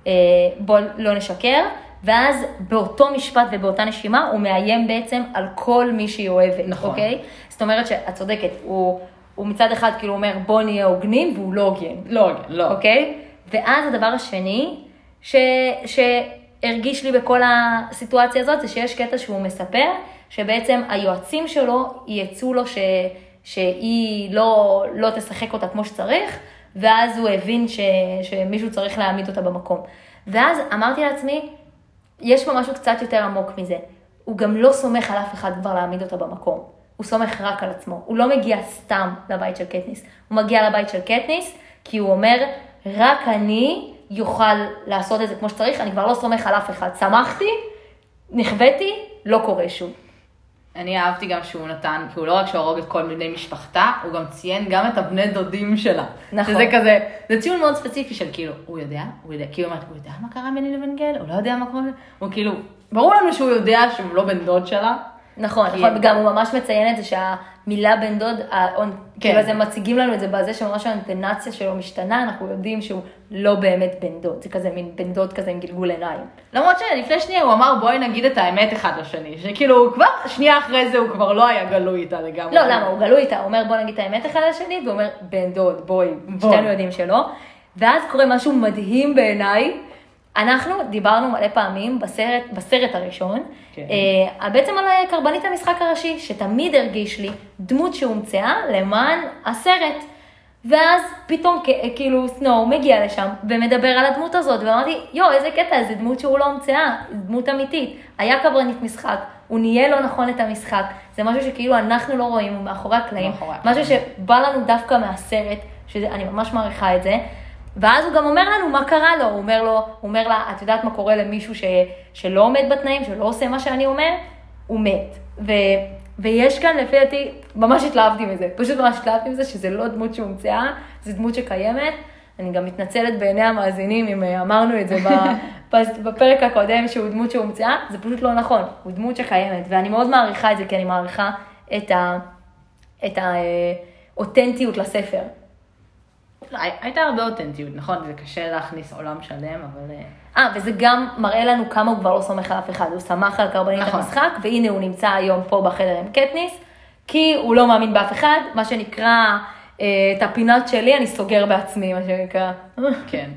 Speaker 1: אה, בוא לא נשקר, ואז באותו משפט ובאותה נשימה הוא מאיים בעצם על כל מי שהיא אוהבת,
Speaker 2: נכון.
Speaker 1: אוקיי? זאת אומרת שאת צודקת, הוא, הוא מצד אחד כאילו אומר בוא נהיה הוגנים והוא לא הוגן,
Speaker 2: לא, לא.
Speaker 1: אוקיי? ואז הדבר השני ש, שהרגיש לי בכל הסיטואציה הזאת זה שיש קטע שהוא מספר שבעצם היועצים שלו ייצאו לו ש, שהיא לא, לא תשחק אותה כמו שצריך ואז הוא הבין ש, שמישהו צריך להעמיד אותה במקום. ואז אמרתי לעצמי, יש פה משהו קצת יותר עמוק מזה. הוא גם לא סומך על אף אחד כבר להעמיד אותה במקום. הוא סומך רק על עצמו. הוא לא מגיע סתם לבית של קטניס. הוא מגיע לבית של קטניס כי הוא אומר, רק אני יוכל לעשות את זה כמו שצריך, אני כבר לא סומך על אף אחד. שמחתי, נכוויתי, לא קורה שוב.
Speaker 2: אני אהבתי גם שהוא נתן, כי הוא לא רק שהוא הרוג את כל בני משפחתה, הוא גם ציין גם את הבני דודים שלה.
Speaker 1: נכון.
Speaker 2: שזה כזה, זה ציון מאוד ספציפי של כאילו, הוא יודע, הוא יודע, כאילו, הוא יודע מה קרה ביני לבין גל? הוא לא יודע מה קורה? הוא כאילו, ברור לנו שהוא יודע שהוא לא בן דוד שלה.
Speaker 1: נכון, נכון, וגם הוא ממש מציין את זה שהמילה בן דוד, האונ- כאילו אז הם מציגים לנו את זה בזה שממש האינטונציה שלו משתנה, אנחנו יודעים שהוא לא באמת בן דוד, זה כזה מין בן דוד כזה עם גלגול עיניים.
Speaker 2: למרות שלפני שנייה הוא אמר בואי נגיד את האמת אחד לשני, שכאילו הוא כבר, שנייה אחרי זה הוא כבר לא היה גלוי איתה לגמרי.
Speaker 1: לא, למה? הוא גלוי איתה, הוא אומר בוא נגיד את האמת אחד לשני, והוא אומר בן דוד, בואי,
Speaker 2: בואי.
Speaker 1: שתינו יודעים שלא. ואז קורה משהו מדהים בעיניי, אנחנו דיברנו מלא פעמים בסרט, בסרט הראשון,
Speaker 2: כן.
Speaker 1: אה, בעצם על אה, קברניט המשחק הראשי, שתמיד הרגיש לי דמות שהומצאה למען הסרט. ואז פתאום כ- כאילו סנואו מגיע לשם ומדבר על הדמות הזאת, ואמרתי, יואו, איזה קטע, איזה דמות שהוא לא הומצאה, דמות אמיתית. היה קברניט משחק, הוא ניהל לא נכון את המשחק, זה משהו שכאילו אנחנו לא רואים, הוא מאחורי הקלעים, משהו שבא לנו דווקא מהסרט, שאני ממש מעריכה את זה. ואז הוא גם אומר לנו מה קרה לו, הוא אומר לו, הוא אומר לה, את יודעת מה קורה למישהו ש, שלא עומד בתנאים, שלא עושה מה שאני אומר? הוא מת. ו, ויש כאן, לפי דעתי, ממש התלהבתי מזה, פשוט ממש התלהבתי מזה שזה לא דמות שהומצאה, זו דמות שקיימת. אני גם מתנצלת בעיני המאזינים אם אה, אמרנו את זה <laughs> בפרק הקודם שהוא דמות שהומצאה, זה פשוט לא נכון, הוא דמות שקיימת, ואני מאוד מעריכה את זה, כי אני מעריכה את ה- את האותנטיות לספר.
Speaker 2: לא, הי- הייתה הרבה אותנטיות, נכון? זה קשה להכניס עולם שלם, אבל... אה,
Speaker 1: אה, וזה גם מראה לנו כמה הוא כבר לא סומך על אף אחד, הוא סמך על קרבנית
Speaker 2: נכון.
Speaker 1: המשחק, והנה הוא נמצא היום פה בחדר עם קטניס, כי הוא לא מאמין באף אחד, מה שנקרא, אה, את הפינת שלי אני סוגר בעצמי, מה שנקרא.
Speaker 2: כן.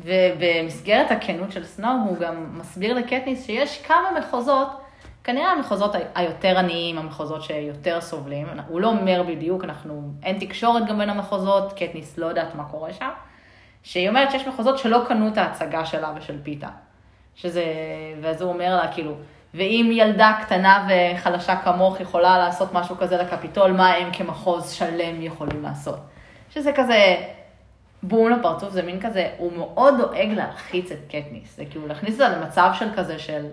Speaker 2: ובמסגרת הכנות של סנואו, הוא גם מסביר לקטניס שיש כמה מחוזות, כנראה המחוזות היותר עניים, המחוזות שיותר סובלים. הוא לא אומר בדיוק, אנחנו, אין תקשורת גם בין המחוזות, קטניס לא יודעת מה קורה שם. שהיא אומרת שיש מחוזות שלא קנו את ההצגה שלה ושל פיתה. שזה, ואז הוא אומר לה, כאילו, ואם ילדה קטנה וחלשה כמוך יכולה לעשות משהו כזה לקפיטול, מה הם כמחוז שלם יכולים לעשות? שזה כזה בום לפרצוף, זה מין כזה, הוא מאוד דואג להלחיץ את קטניס. זה כאילו להכניס אותה למצב של כזה של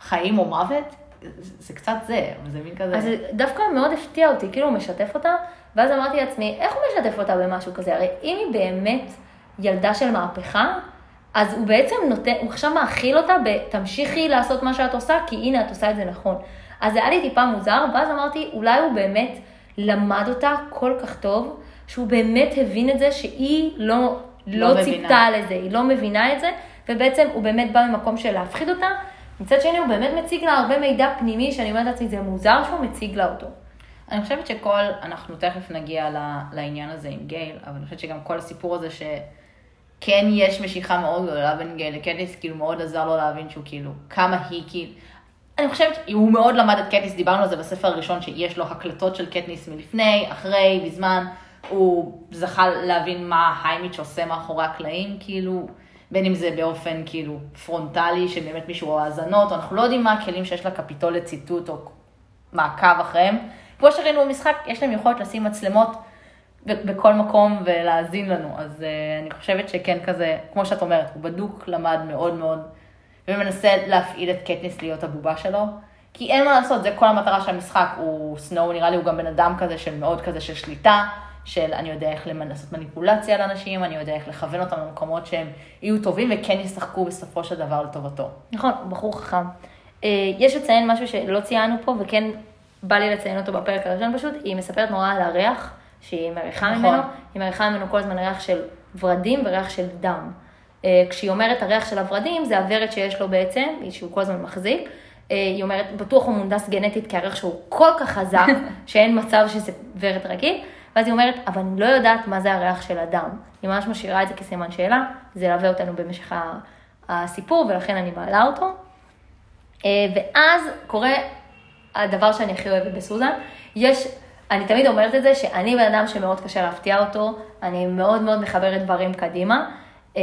Speaker 2: חיים או מוות, זה, זה קצת זה, זה מין כזה...
Speaker 1: אז דווקא מאוד הפתיע אותי, כאילו הוא משתף אותה, ואז אמרתי לעצמי, איך הוא משתף אותה במשהו כזה? הרי אם היא באמת ילדה של מהפכה, אז הוא בעצם נותן, הוא עכשיו מאכיל אותה בתמשיכי לעשות מה שאת עושה, כי הנה את עושה את זה נכון. אז זה היה לי טיפה מוזר, ואז אמרתי, אולי הוא באמת למד אותה כל כך טוב, שהוא באמת הבין את זה שהיא לא,
Speaker 2: לא
Speaker 1: לא. ציפתה לזה, היא לא מבינה את זה, ובעצם הוא באמת בא ממקום של להפחיד אותה. מצד שני, הוא באמת מציג לה הרבה מידע פנימי, שאני אומרת לעצמי, זה מוזר שהוא מציג לה אותו.
Speaker 2: אני חושבת שכל, אנחנו תכף נגיע לעניין הזה עם גייל, אבל אני חושבת שגם כל הסיפור הזה שכן יש משיכה מאוד גדולה בין גייל לקטיס, כאילו מאוד עזר לו להבין שהוא כאילו, כמה היא כאילו, אני חושבת, הוא מאוד למד את קטניס, דיברנו על זה בספר הראשון, שיש לו הקלטות של קטניס מלפני, אחרי, בזמן, הוא זכה להבין מה היימיץ' עושה מאחורי הקלעים, כאילו, בין אם זה באופן כאילו פרונטלי, שבאמת מישהו רואה האזנות, אנחנו לא יודעים מה הכלים שיש לקפיטול לציתות או מעקב אחריהם. כמו שראינו במשחק, יש להם יכולת לשים מצלמות בכל מקום ולהאזין לנו, אז אה, אני חושבת שכן כזה, כמו שאת אומרת, הוא בדוק למד מאוד מאוד, ומנסה להפעיל את קטניס להיות הבובה שלו, כי אין מה לעשות, זה כל המטרה של המשחק, הוא, סנואו נראה לי הוא גם בן אדם כזה של מאוד כזה של שליטה, של אני יודע איך לעשות מניפולציה על אנשים, אני יודע איך לכוון אותם למקומות שהם יהיו טובים וכן ישחקו בסופו של דבר לטובתו.
Speaker 1: נכון, בחור חכם. אה, יש לציין משהו שלא ציינו פה, וכן בא לי לציין אותו בפרק הראשון פשוט, היא מספרת נורא על הריח שהיא מריחה
Speaker 2: נכון.
Speaker 1: ממנו, היא מריחה ממנו כל הזמן ריח של ורדים וריח של דם. אה, כשהיא אומרת הריח של הורדים, זה הוורד שיש לו בעצם, שהוא כל הזמן מחזיק. אה, היא אומרת, בטוח הוא מונדס גנטית, כי הריח שהוא כל כך חזק, <laughs> שאין מצב שזה ורד רגיל. ואז היא אומרת, אבל אני לא יודעת מה זה הריח של הדם. היא ממש משאירה את זה כסימן שאלה, זה ילווה אותנו במשך הסיפור, ולכן אני מעלה אותו. אה, ואז קורה הדבר שאני הכי אוהבת בסוזן. יש, אני תמיד אומרת את זה, שאני בן אדם שמאוד קשה להפתיע אותו, אני מאוד מאוד מחברת דברים קדימה. אה,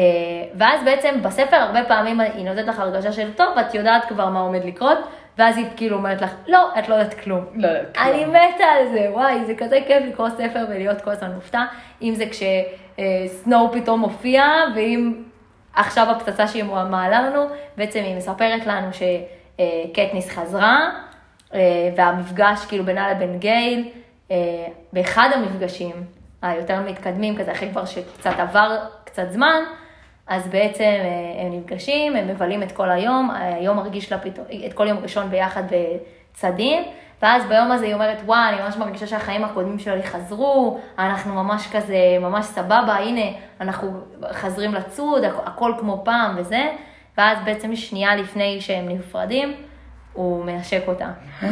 Speaker 1: ואז בעצם בספר הרבה פעמים היא נותנת לך הרגשה של טוב, את יודעת כבר מה עומד לקרות, ואז היא כאילו אומרת לך, לא, את לא יודעת כלום.
Speaker 2: לא יודעת כלום.
Speaker 1: אני מתה על זה, וואי, זה כזה כיף לקרוא ספר ולהיות כל הזמן מופתע, אם זה כשסנואו פתאום מופיע, ואם עכשיו הפצצה שהיא מעלה לנו, בעצם היא מספרת לנו שקטניס חזרה, אה, והמפגש כאילו בינה לבין גייל, אה, באחד המפגשים היותר מתקדמים, כזה אחרי כבר שקצת עבר קצת זמן, אז בעצם אה, הם נפגשים, הם מבלים את כל היום, היום מרגיש לה פתאום, את כל יום ראשון ביחד בצדים, ואז ביום הזה היא אומרת, וואי, אני ממש מרגישה שהחיים הקודמים שלי חזרו, אנחנו ממש כזה, ממש סבבה, הנה, אנחנו חזרים לצוד, הכ- הכל כמו פעם וזה, ואז בעצם שנייה לפני שהם נפרדים, הוא מנשק אותה. <gasps>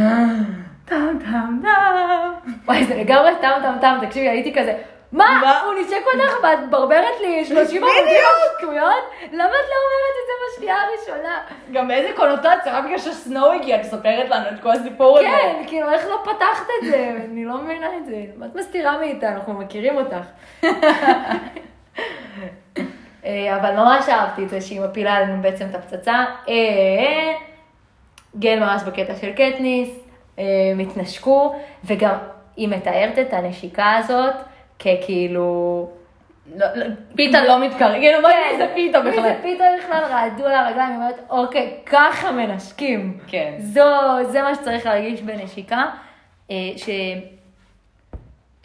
Speaker 2: טם טם טם.
Speaker 1: וואי, זה לגמרי טם טם טם, תקשיבי, הייתי כזה, מה?
Speaker 2: מה?
Speaker 1: הוא נשק אותך ואת ברברת לי 30 עמודים שקויות? למה את לא אומרת את זה בשנייה הראשונה?
Speaker 2: גם איזה קונוטציה, רק בגלל שסנואו הגיע, את מספרת לנו את כל הסיפור הזה.
Speaker 1: כן, כאילו, איך לא פתחת את זה? אני לא מבינה את זה. מה את מסתירה מאיתנו? אנחנו מכירים אותך. <laughs> אה, אבל ממש אהבתי את זה שהיא מפילה עלינו בעצם את הפצצה. אה, גל ממש בקטע של קטניס, אה, הם התנשקו, וגם היא מתארת את הנשיקה הזאת ככאילו...
Speaker 2: לא, לא, פיתה לא מתקרב, כאילו מה
Speaker 1: כן,
Speaker 2: זה פיתה
Speaker 1: מי
Speaker 2: בכלל?
Speaker 1: זה פיתה בכלל רעדו על הרגליים, היא אומרת, אוקיי, ככה מנשקים.
Speaker 2: כן.
Speaker 1: זו, זה מה שצריך להרגיש בנשיקה. אה, ש...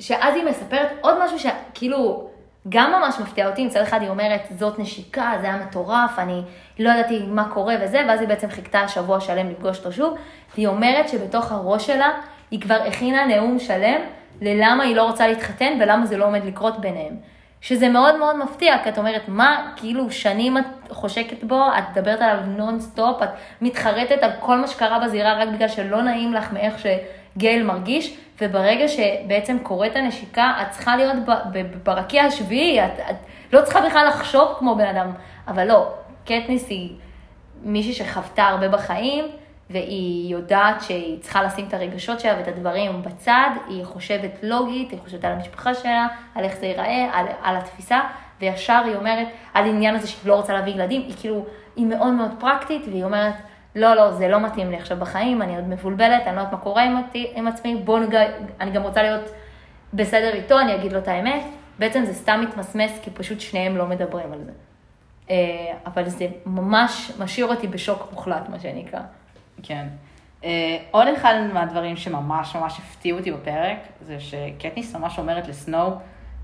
Speaker 1: שאז היא מספרת עוד משהו שכאילו גם ממש מפתיע אותי, מצד אחד היא אומרת, זאת נשיקה, זה היה מטורף, אני לא ידעתי מה קורה וזה, ואז היא בעצם חיכתה שבוע שלם לפגוש אותו שוב, והיא אומרת שבתוך הראש שלה, היא כבר הכינה נאום שלם ללמה היא לא רוצה להתחתן ולמה זה לא עומד לקרות ביניהם. שזה מאוד מאוד מפתיע, כי את אומרת, מה, כאילו, שנים את חושקת בו, את מדברת עליו נונסטופ, את מתחרטת על כל מה שקרה בזירה רק בגלל שלא נעים לך מאיך שגייל מרגיש, וברגע שבעצם קורית הנשיקה, את צריכה להיות ברקיע השביעי, את, את לא צריכה בכלל לחשוב כמו בן אדם, אבל לא, קטניס היא מישהי שחוותה הרבה בחיים, והיא יודעת שהיא צריכה לשים את הרגשות שלה ואת הדברים בצד, היא חושבת לוגית, היא חושבת על המשפחה שלה, על איך זה ייראה, על, על התפיסה, וישר היא אומרת על העניין הזה שהיא לא רוצה להביא ילדים, היא כאילו, היא מאוד מאוד פרקטית, והיא אומרת, לא, לא, זה לא מתאים לי עכשיו בחיים, אני עוד מבולבלת, אני לא יודעת מה קורה עם, אותי, עם עצמי, בוא נגע, אני גם רוצה להיות בסדר איתו, אני אגיד לו את האמת. בעצם זה סתם מתמסמס, כי פשוט שניהם לא מדברים על זה. אה, אבל זה ממש משאיר אותי בשוק מוחלט, מה שנקרא.
Speaker 2: כן. אה, עוד אחד מהדברים שממש ממש הפתיעו אותי בפרק, זה שקטניס ממש אומרת לסנואו,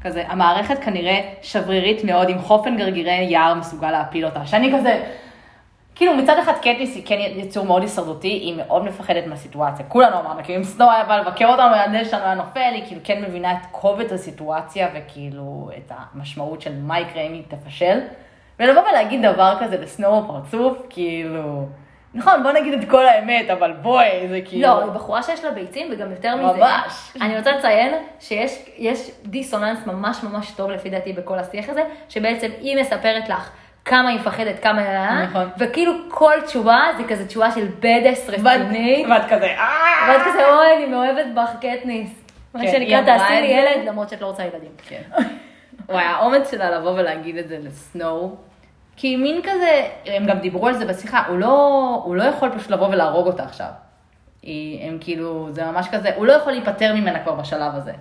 Speaker 2: כזה, המערכת כנראה שברירית מאוד, עם חופן גרגירי יער מסוגל להפיל אותה. שאני כזה, כאילו מצד אחד קטניס היא כן יצור מאוד הישרדותי, היא מאוד מפחדת מהסיטואציה. כולנו אמרנו, כאילו אם סנואו היה בא לבקר אותנו, והנדל שלנו היה נופל, היא כאילו כן מבינה את כובד הסיטואציה, וכאילו את המשמעות של מה יקרה אם היא תפשל. ולבוא ולהגיד דבר כזה לסנואו בפרצוף, כאילו... נכון, בוא נגיד את כל האמת, אבל בואי, זה כאילו...
Speaker 1: לא, היא בחורה שיש לה ביצים, וגם יותר מזה.
Speaker 2: ממש.
Speaker 1: אני רוצה לציין שיש יש דיסוננס ממש ממש טוב לפי דעתי בכל השיח הזה, שבעצם היא מספרת לך כמה היא מפחדת, כמה היא...
Speaker 2: נכון.
Speaker 1: וכאילו כל תשובה זה כזה תשובה של בדס רצינית.
Speaker 2: ואת כזה, אה!
Speaker 1: ואת כזה, אוי, אני מאוהבת בך, קטניס. מה
Speaker 2: כן,
Speaker 1: שנקרא, תעשי
Speaker 2: את
Speaker 1: לי. ילד, למרות שאת לא רוצה ילדים.
Speaker 2: כן. וואי, האומץ שלה לבוא ולהגיד את זה לסנואו, כי מין כזה, הם גם דיברו על זה בשיחה, הוא לא, הוא לא יכול פשוט לבוא ולהרוג אותה עכשיו. היא, הם כאילו, זה ממש כזה, הוא לא יכול להיפטר ממנה כבר בשלב הזה.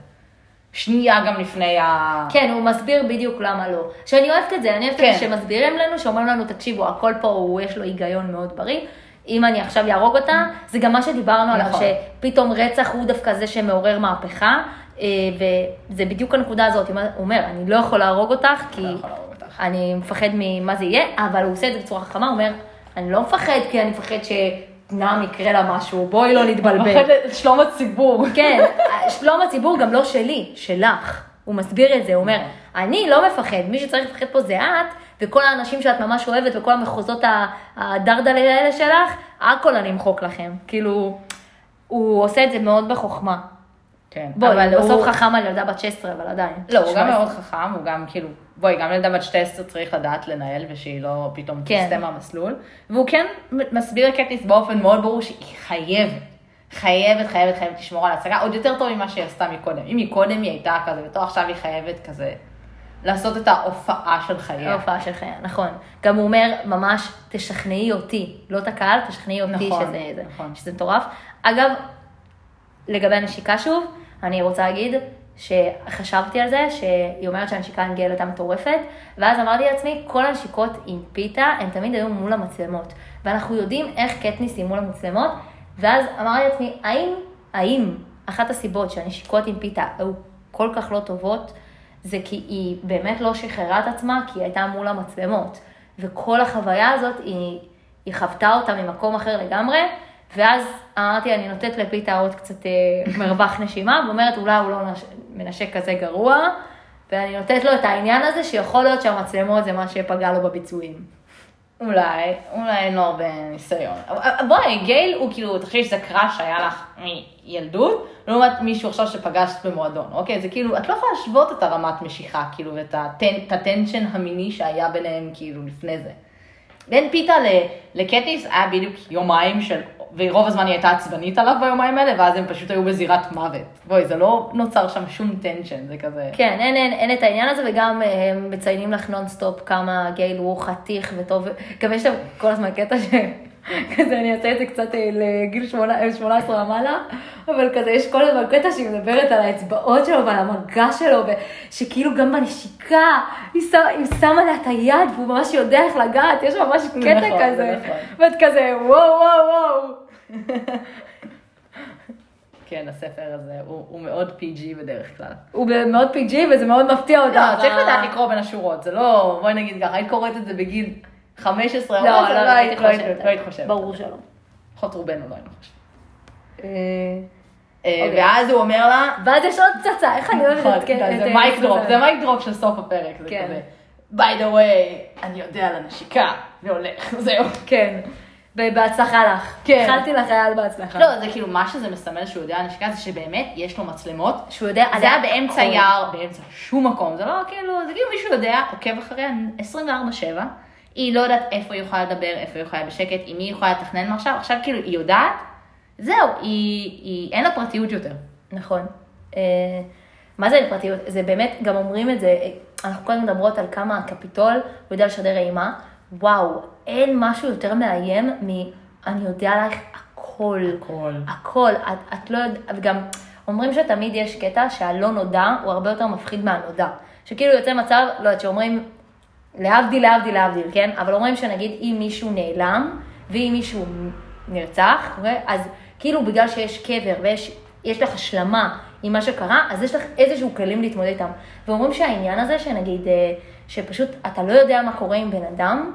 Speaker 2: שנייה גם לפני ה...
Speaker 1: כן, הוא מסביר בדיוק למה לא. שאני אוהבת את זה, אני אוהבת את
Speaker 2: כן.
Speaker 1: זה שמסבירים לנו, שאומרים לנו, תקשיבו, הכל פה, הוא, יש לו היגיון מאוד בריא. אם אני עכשיו אהרוג אותה, זה גם מה שדיברנו עליו,
Speaker 2: נכון.
Speaker 1: שפתאום רצח הוא דווקא זה שמעורר מהפכה, אה, וזה בדיוק הנקודה הזאת, הוא אומר, אני לא יכול להרוג אותך, כי
Speaker 2: לא.
Speaker 1: אני מפחד ממה זה יהיה, אבל הוא עושה את זה בצורה חכמה, הוא אומר, אני לא מפחד כי אני מפחד שנעם יקרה לה משהו, בואי לא נתבלבל.
Speaker 2: מפחד את שלום הציבור. <laughs>
Speaker 1: כן, שלום הציבור גם לא שלי, שלך. הוא מסביר את זה, הוא אומר, אני לא מפחד, מי שצריך לפחד פה זה את, וכל האנשים שאת ממש אוהבת, וכל המחוזות הדרדלה האלה שלך, הכל אני אמחוק לכם. כאילו, הוא עושה את זה מאוד בחוכמה.
Speaker 2: כן,
Speaker 1: בואי,
Speaker 2: אבל
Speaker 1: הוא בסוף חכם על ילדה בת 16, אבל עדיין.
Speaker 2: לא, הוא גם
Speaker 1: 17.
Speaker 2: מאוד חכם, הוא גם כאילו, בואי, גם ילדה בת 12 צריך לדעת לנהל ושהיא לא פתאום
Speaker 1: כן.
Speaker 2: תסטה מהמסלול. והוא כן מסביר לקטניס באופן מאוד ברור שהיא חייבת, חייבת, חייבת, חייבת לשמור על ההצגה, עוד יותר טוב ממה שהיא עשתה מקודם. אם מקודם היא הייתה כזה, וטוב עכשיו היא חייבת כזה לעשות את ההופעה של חייה.
Speaker 1: ההופעה של חייה, נכון. גם הוא אומר, ממש, תשכנעי אותי, לא את הקהל, תשכנעי אותי
Speaker 2: נכון,
Speaker 1: שזה, זה,
Speaker 2: נכון.
Speaker 1: שזה מטורף. אגב, לגבי הנשיקה שוב, אני רוצה להגיד שחשבתי על זה, שהיא אומרת שהנשיקה גל הייתה מטורפת, ואז אמרתי לעצמי, כל הנשיקות עם פיתה, הן תמיד היו מול המצלמות. ואנחנו יודעים איך קטניס היא מול המצלמות, ואז אמרתי לעצמי, האם, האם אחת הסיבות שהנשיקות עם פיתה היו כל כך לא טובות, זה כי היא באמת לא שחררה את עצמה, כי היא הייתה מול המצלמות. וכל החוויה הזאת, היא, היא חוותה אותה ממקום אחר לגמרי, ואז אמרתי, אני נותנת לפיתה עוד קצת אה, מרווח נשימה, ואומרת, אולי הוא לא נש- מנשק כזה גרוע, ואני נותנת לו את העניין הזה, שיכול להיות שהמצלמות זה מה שפגע לו בביצועים.
Speaker 2: אולי, אולי אין לו הרבה ניסיון. בואי, גייל הוא כאילו, תחשבי שזה crush שהיה לך מילדות, לעומת מישהו עכשיו שפגשת במועדון, אוקיי? זה כאילו, את לא יכולה להשוות את הרמת משיכה, כאילו, ואת ה ten- את ה tension המיני שהיה ביניהם, כאילו, לפני זה. בין פיתה לקטניס היה בדיוק יומיים של, ורוב הזמן היא הייתה עצבנית עליו ביומיים האלה, ואז הם פשוט היו בזירת מוות. בואי, זה לא נוצר שם שום tension, זה כזה...
Speaker 1: כן, אין, אין, אין את העניין הזה, וגם אה, הם מציינים לך נונסטופ כמה גייל הוא חתיך וטוב, גם יש שם כל הזמן קטע ש... <laughs> כזה, אני אעשה את זה קצת אה, לגיל 18 18 ומעלה, אבל כזה, יש כל הזמן קטע שהיא מדברת על האצבעות שלו ועל המגע שלו, ושכאילו גם בנשיקה, היא שמה, היא שמה לה את היד והוא ממש יודע איך לגעת, יש ממש קטע
Speaker 2: נכון,
Speaker 1: כזה,
Speaker 2: זה נכון.
Speaker 1: ואת כזה, וואו, וואו, וואו.
Speaker 2: כן, הספר הזה הוא, הוא מאוד PG בדרך כלל.
Speaker 1: הוא מאוד פיג'י וזה מאוד מפתיע אותה.
Speaker 2: לא, צריך לדעת לקרוא בין השורות, זה לא, בואי נגיד ככה, היית קוראת את זה בגיל 15,
Speaker 1: לא, לא, לא
Speaker 2: היית-
Speaker 1: הייתי
Speaker 2: לא
Speaker 1: חושבת.
Speaker 2: לא היית חושבת.
Speaker 1: ברור שלא.
Speaker 2: לפחות רובנו לא היינו חושבים.
Speaker 1: אה,
Speaker 2: אה,
Speaker 1: אוקיי.
Speaker 2: ואז הוא אומר לה,
Speaker 1: ואז יש עוד פצצה, איך אני אוהבת
Speaker 2: נכון,
Speaker 1: את
Speaker 2: זה mic
Speaker 1: אה,
Speaker 2: drop,
Speaker 1: זה.
Speaker 2: זה mic drop של סוף הפרק, זה
Speaker 1: כן.
Speaker 2: כזה. by the way, אני יודע על הנשיקה, והולך, <laughs> זהו.
Speaker 1: כן. בהצלחה לך.
Speaker 2: כן.
Speaker 1: התחלתי לחייל בהצלחה.
Speaker 2: לא, זה כאילו, מה שזה מסמל שהוא יודע על הנשיקה, זה שבאמת יש לו מצלמות.
Speaker 1: שהוא יודע
Speaker 2: זה היה באמצע
Speaker 1: הכל.
Speaker 2: יער, באמצע שום מקום, זה לא כאילו, זה כאילו מישהו יודע, עוקב אחריה 24-7, היא לא יודעת איפה היא יכולה לדבר, איפה היא יכולה בשקט, עם מי היא יכולה לתכנן מעכשיו, עכשיו כאילו היא יודעת, זהו, היא, היא, אין לה פרטיות יותר.
Speaker 1: נכון. אה, מה זה פרטיות? זה באמת, גם אומרים את זה, אנחנו קודם מדברות על כמה הקפיטול, הוא יודע לשדר אימה. וואו, אין משהו יותר מאיים מ... אני יודע עלייך הכל.
Speaker 2: הכל.
Speaker 1: הכל. את, את לא יודעת, וגם אומרים שתמיד יש קטע שהלא נודע הוא הרבה יותר מפחיד מהנודע. שכאילו יוצא מצב, לא יודעת, שאומרים, להבדיל, להבדיל, להבדיל, כן? אבל אומרים שנגיד אם מישהו נעלם, ואם מישהו נרצח, אוקיי? אז כאילו בגלל שיש קבר ויש יש לך השלמה עם מה שקרה, אז יש לך איזשהו כלים להתמודד איתם. ואומרים שהעניין הזה, שנגיד, אה, שפשוט אתה לא יודע מה קורה עם בן אדם,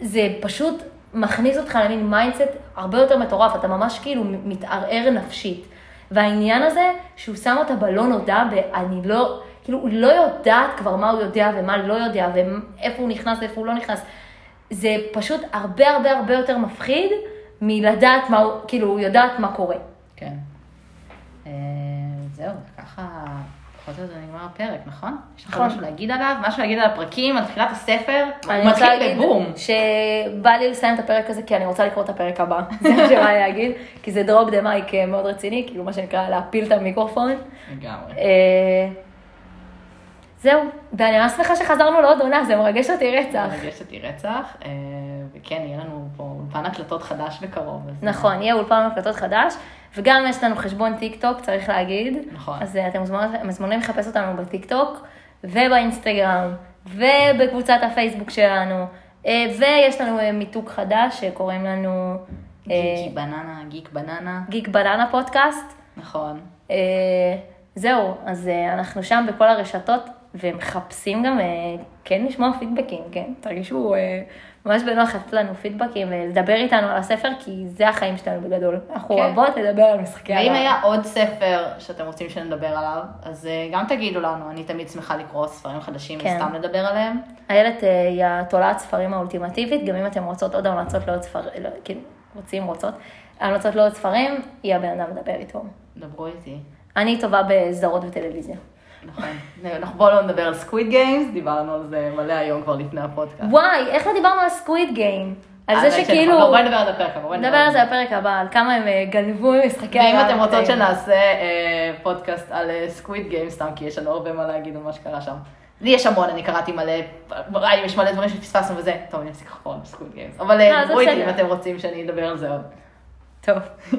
Speaker 1: זה פשוט מכניס אותך למין mindset הרבה יותר מטורף, אתה ממש כאילו מתערער נפשית. והעניין הזה, שהוא שם אותה בלא נודע, ואני לא, כאילו, הוא לא יודעת כבר מה הוא יודע ומה לא יודע, ואיפה הוא נכנס ואיפה הוא לא נכנס. זה פשוט הרבה הרבה הרבה יותר מפחיד מלדעת מה הוא, כאילו, יודעת מה קורה.
Speaker 2: כן. אה, זהו, ככה פחות או יותר נגמר הפרק, נכון? יש לך
Speaker 1: נכון.
Speaker 2: משהו להגיד עליו? משהו להגיד על הפרקים, על תחילת הספר?
Speaker 1: אני
Speaker 2: הוא
Speaker 1: רוצה
Speaker 2: מתחיל
Speaker 1: להגיד
Speaker 2: בבום.
Speaker 1: שבא לי לסיים את הפרק הזה כי אני רוצה לקרוא את הפרק הבא, <laughs> זה מה שבא לי להגיד, כי זה drop the mic מאוד רציני, כאילו מה שנקרא להפיל את המיקרופון.
Speaker 2: לגמרי.
Speaker 1: אה, זהו, ואני ממש שמחה שחזרנו לעוד עונה, זה מרגש אותי רצח.
Speaker 2: מרגש אותי רצח, אה, וכן, יהיה לנו פה אולפן הקלטות חדש בקרוב.
Speaker 1: נכון, יהיה אולפן הקלטות חדש, וגם יש לנו חשבון טיק טוק, צריך להגיד.
Speaker 2: נכון.
Speaker 1: אז אה, אתם מוזמנים- מוזמנים לחפש אותנו בטיק טוק, ובאינסטגרם, ובקבוצת הפייסבוק שלנו, אה, ויש לנו אה, מיתוג חדש שקוראים לנו
Speaker 2: גיקי בננה, גיק בננה,
Speaker 1: גיק בננה פודקאסט.
Speaker 2: נכון.
Speaker 1: זהו, אז אנחנו שם בכל הרשתות, ומחפשים גם, כן לשמוע פידבקים, כן? תרגישו ממש בנוח לתת לנו פידבקים ולדבר איתנו על הספר, כי זה החיים שלנו בגדול. אנחנו
Speaker 2: כן.
Speaker 1: אוהבות לדבר על משחקי
Speaker 2: ואם
Speaker 1: הרעב.
Speaker 2: היה עוד ספר שאתם רוצים שנדבר עליו, אז אה, גם תגידו לנו, אני תמיד שמחה לקרוא ספרים חדשים
Speaker 1: כן.
Speaker 2: וסתם לדבר עליהם.
Speaker 1: איילת אה, היא התולעת ספרים האולטימטיבית, גם אם אתם רוצות עוד המלצות לעוד ספרים, לא, כאילו, רוצים, רוצות, המלצות לעוד ספרים, היא הבן אדם לדבר איתו.
Speaker 2: דברו איתי.
Speaker 1: אני טובה בסדרות וטלוויזיה.
Speaker 2: נכון. אנחנו בואו לא נדבר על Squid Games, דיברנו על זה מלא היום כבר לפני הפודקאסט.
Speaker 1: וואי, איך לא דיברנו על Squid Game? על זה
Speaker 2: האמת שנכון.
Speaker 1: שכאילו...
Speaker 2: לא, בואי נדבר על זה בפרק הבא. בואי
Speaker 1: נדבר על זה בפרק הבא, על כמה הם אה, גנבו ממשחקי
Speaker 2: ואם
Speaker 1: הרעב
Speaker 2: אתם רוצות. שנעשה אה, פודקאסט על Squid Games, סתם כי יש לנו הרבה מה להגיד על מה שקרה שם. לי יש המון, אני קראתי מלא, וואי, יש מלא דברים שפספסנו וזה. טוב, אני אפסיק לחפור על Squid Games. אבל
Speaker 1: לא,
Speaker 2: אה,
Speaker 1: זה
Speaker 2: דברו איתי אם. אתם רוצים שאני אדבר על זה עוד.
Speaker 1: טוב. <laughs>